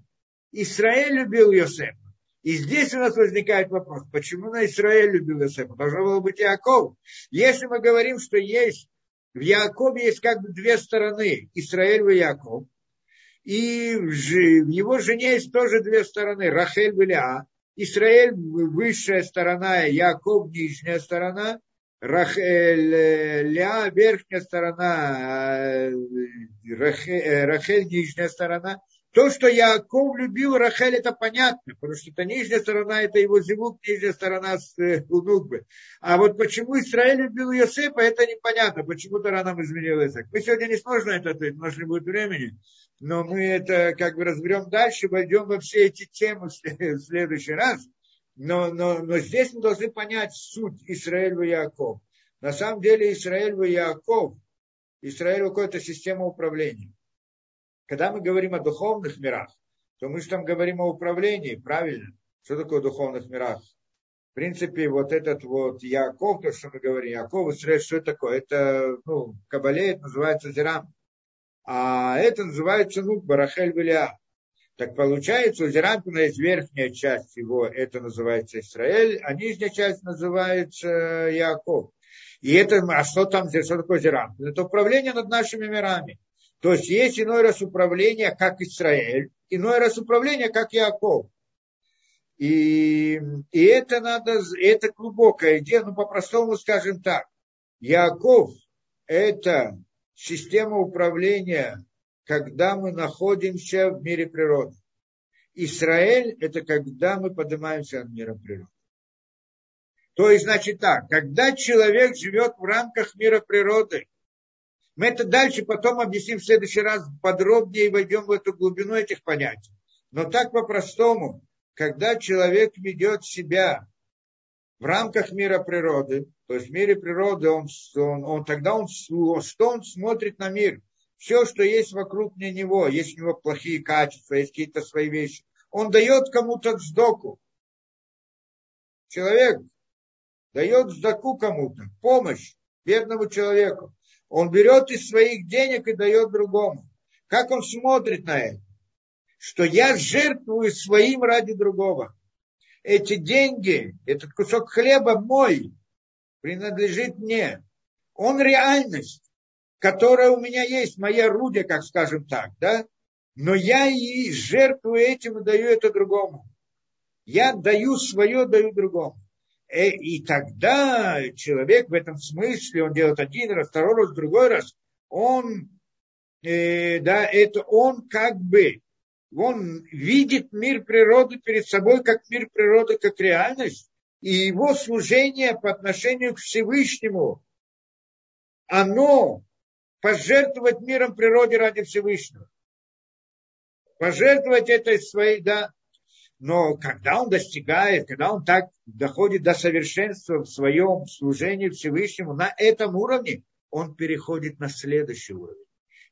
Израиль любил Йосефа. И здесь у нас возникает вопрос, почему на Израиль любил Йосефа? Должно было быть Яков. Если мы говорим, что есть в Якове есть как бы две стороны, Израиль и Яков, и в его жене есть тоже две стороны, Рахель Леа. Израиль высшая сторона, Яков нижняя сторона, Рахель, э, Ля верхняя сторона, э, Рахель, э, Рахель нижняя сторона. То, что Яков любил Рахель, это понятно, потому что это нижняя сторона, это его зевук, нижняя сторона с Унукбы. А вот почему Израиль любил Йосепа, это непонятно, почему Тора нам изменила язык. Мы сегодня не сможем это ответить, у нас не будет времени, но мы это как бы разберем дальше, войдем во все эти темы в следующий раз. Но, но, но здесь мы должны понять суть Израиль и Яков. На самом деле Израиль и Яков, Израиль какая-то система управления. Когда мы говорим о духовных мирах, то мы же там говорим о управлении, правильно? Что такое духовных мирах? В принципе, вот этот вот Яков, то, что мы говорим, Яков, Израиль, что это такое? Это, ну, в Кабале это называется Зирам. А это называется, ну, Барахель Виля. Так получается, у Зерампина есть верхняя часть его, это называется Израиль, а нижняя часть называется Яков. И это, а что там, что такое Зерампин? Это управление над нашими мирами. То есть есть иной раз управление, как Израиль, иной раз управление, как Яков. И, и это надо, это глубокая идея, ну по-простому скажем так. Яков – это система управления когда мы находимся в мире природы. Израиль – это когда мы поднимаемся от мира природы. То есть, значит так, когда человек живет в рамках мира природы, мы это дальше потом объясним в следующий раз подробнее и войдем в эту глубину этих понятий. Но так по-простому, когда человек ведет себя в рамках мира природы, то есть в мире природы, он, он, он тогда он, что он смотрит на мир – все, что есть вокруг него, есть у него плохие качества, есть какие-то свои вещи, он дает кому-то сдоку. Человек дает сдаку кому-то, помощь бедному человеку. Он берет из своих денег и дает другому. Как он смотрит на это? Что я жертвую своим ради другого. Эти деньги, этот кусок хлеба мой, принадлежит мне. Он реальность которое у меня есть, мое орудие, как скажем так, да, но я и жертвую этим и даю это другому. Я даю свое, даю другому. Э, и тогда человек в этом смысле, он делает один раз, второй раз, другой раз, он, э, да, это он как бы, он видит мир природы перед собой как мир природы, как реальность, и его служение по отношению к Всевышнему, оно пожертвовать миром природе ради Всевышнего. Пожертвовать этой своей, да. Но когда он достигает, когда он так доходит до совершенства в своем служении Всевышнему, на этом уровне он переходит на следующий уровень.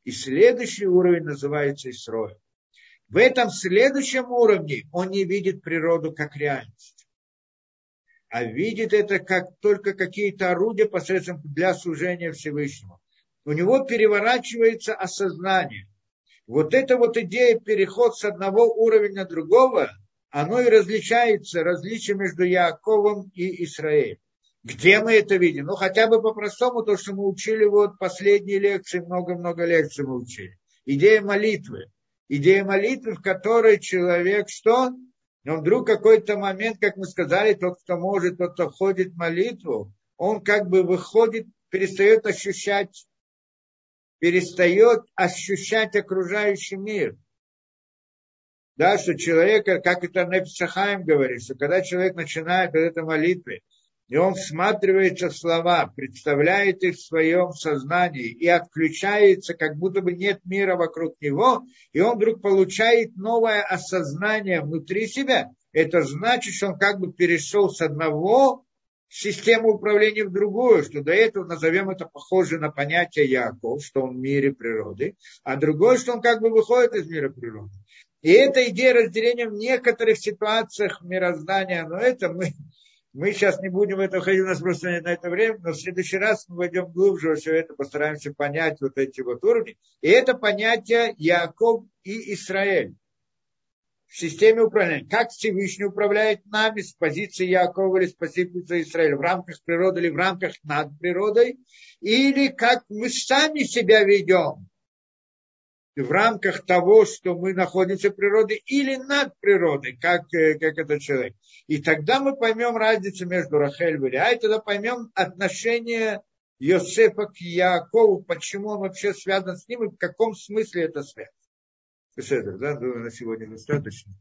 И следующий уровень называется Исроем. В этом следующем уровне он не видит природу как реальность, а видит это как только какие-то орудия посредством для служения Всевышнему у него переворачивается осознание. Вот эта вот идея переход с одного уровня на другого, оно и различается, различие между Яковом и Израилем. Где мы это видим? Ну, хотя бы по-простому, то, что мы учили вот последние лекции, много-много лекций мы учили. Идея молитвы. Идея молитвы, в которой человек что? Он вдруг какой-то момент, как мы сказали, тот, кто может, тот, кто входит в молитву, он как бы выходит, перестает ощущать перестает ощущать окружающий мир. Да, что человек, как это Нефсахаем говорит, что когда человек начинает этой молитвы, и он всматривается в слова, представляет их в своем сознании и отключается, как будто бы нет мира вокруг него, и он вдруг получает новое осознание внутри себя. Это значит, что он как бы перешел с одного систему управления в другую, что до этого назовем это похоже на понятие Яков, что он в мире природы, а другое, что он как бы выходит из мира природы. И эта идея разделения в некоторых ситуациях мироздания, но это мы, Мы сейчас не будем в это ходить, у нас просто нет на это время, но в следующий раз мы войдем глубже во все это, постараемся понять вот эти вот уровни. И это понятие Яков и Израиль в системе управления. Как Всевышний управляет нами с позиции Якова или с позиции Израиля, в рамках природы или в рамках над природой, или как мы сами себя ведем в рамках того, что мы находимся в природе, или над природой, как, э, как этот человек. И тогда мы поймем разницу между Рахель и Леа, и тогда поймем отношение Йосефа к Якову, почему он вообще связан с ним и в каком смысле это связано. Беседа, да, думаю, на сегодня достаточно.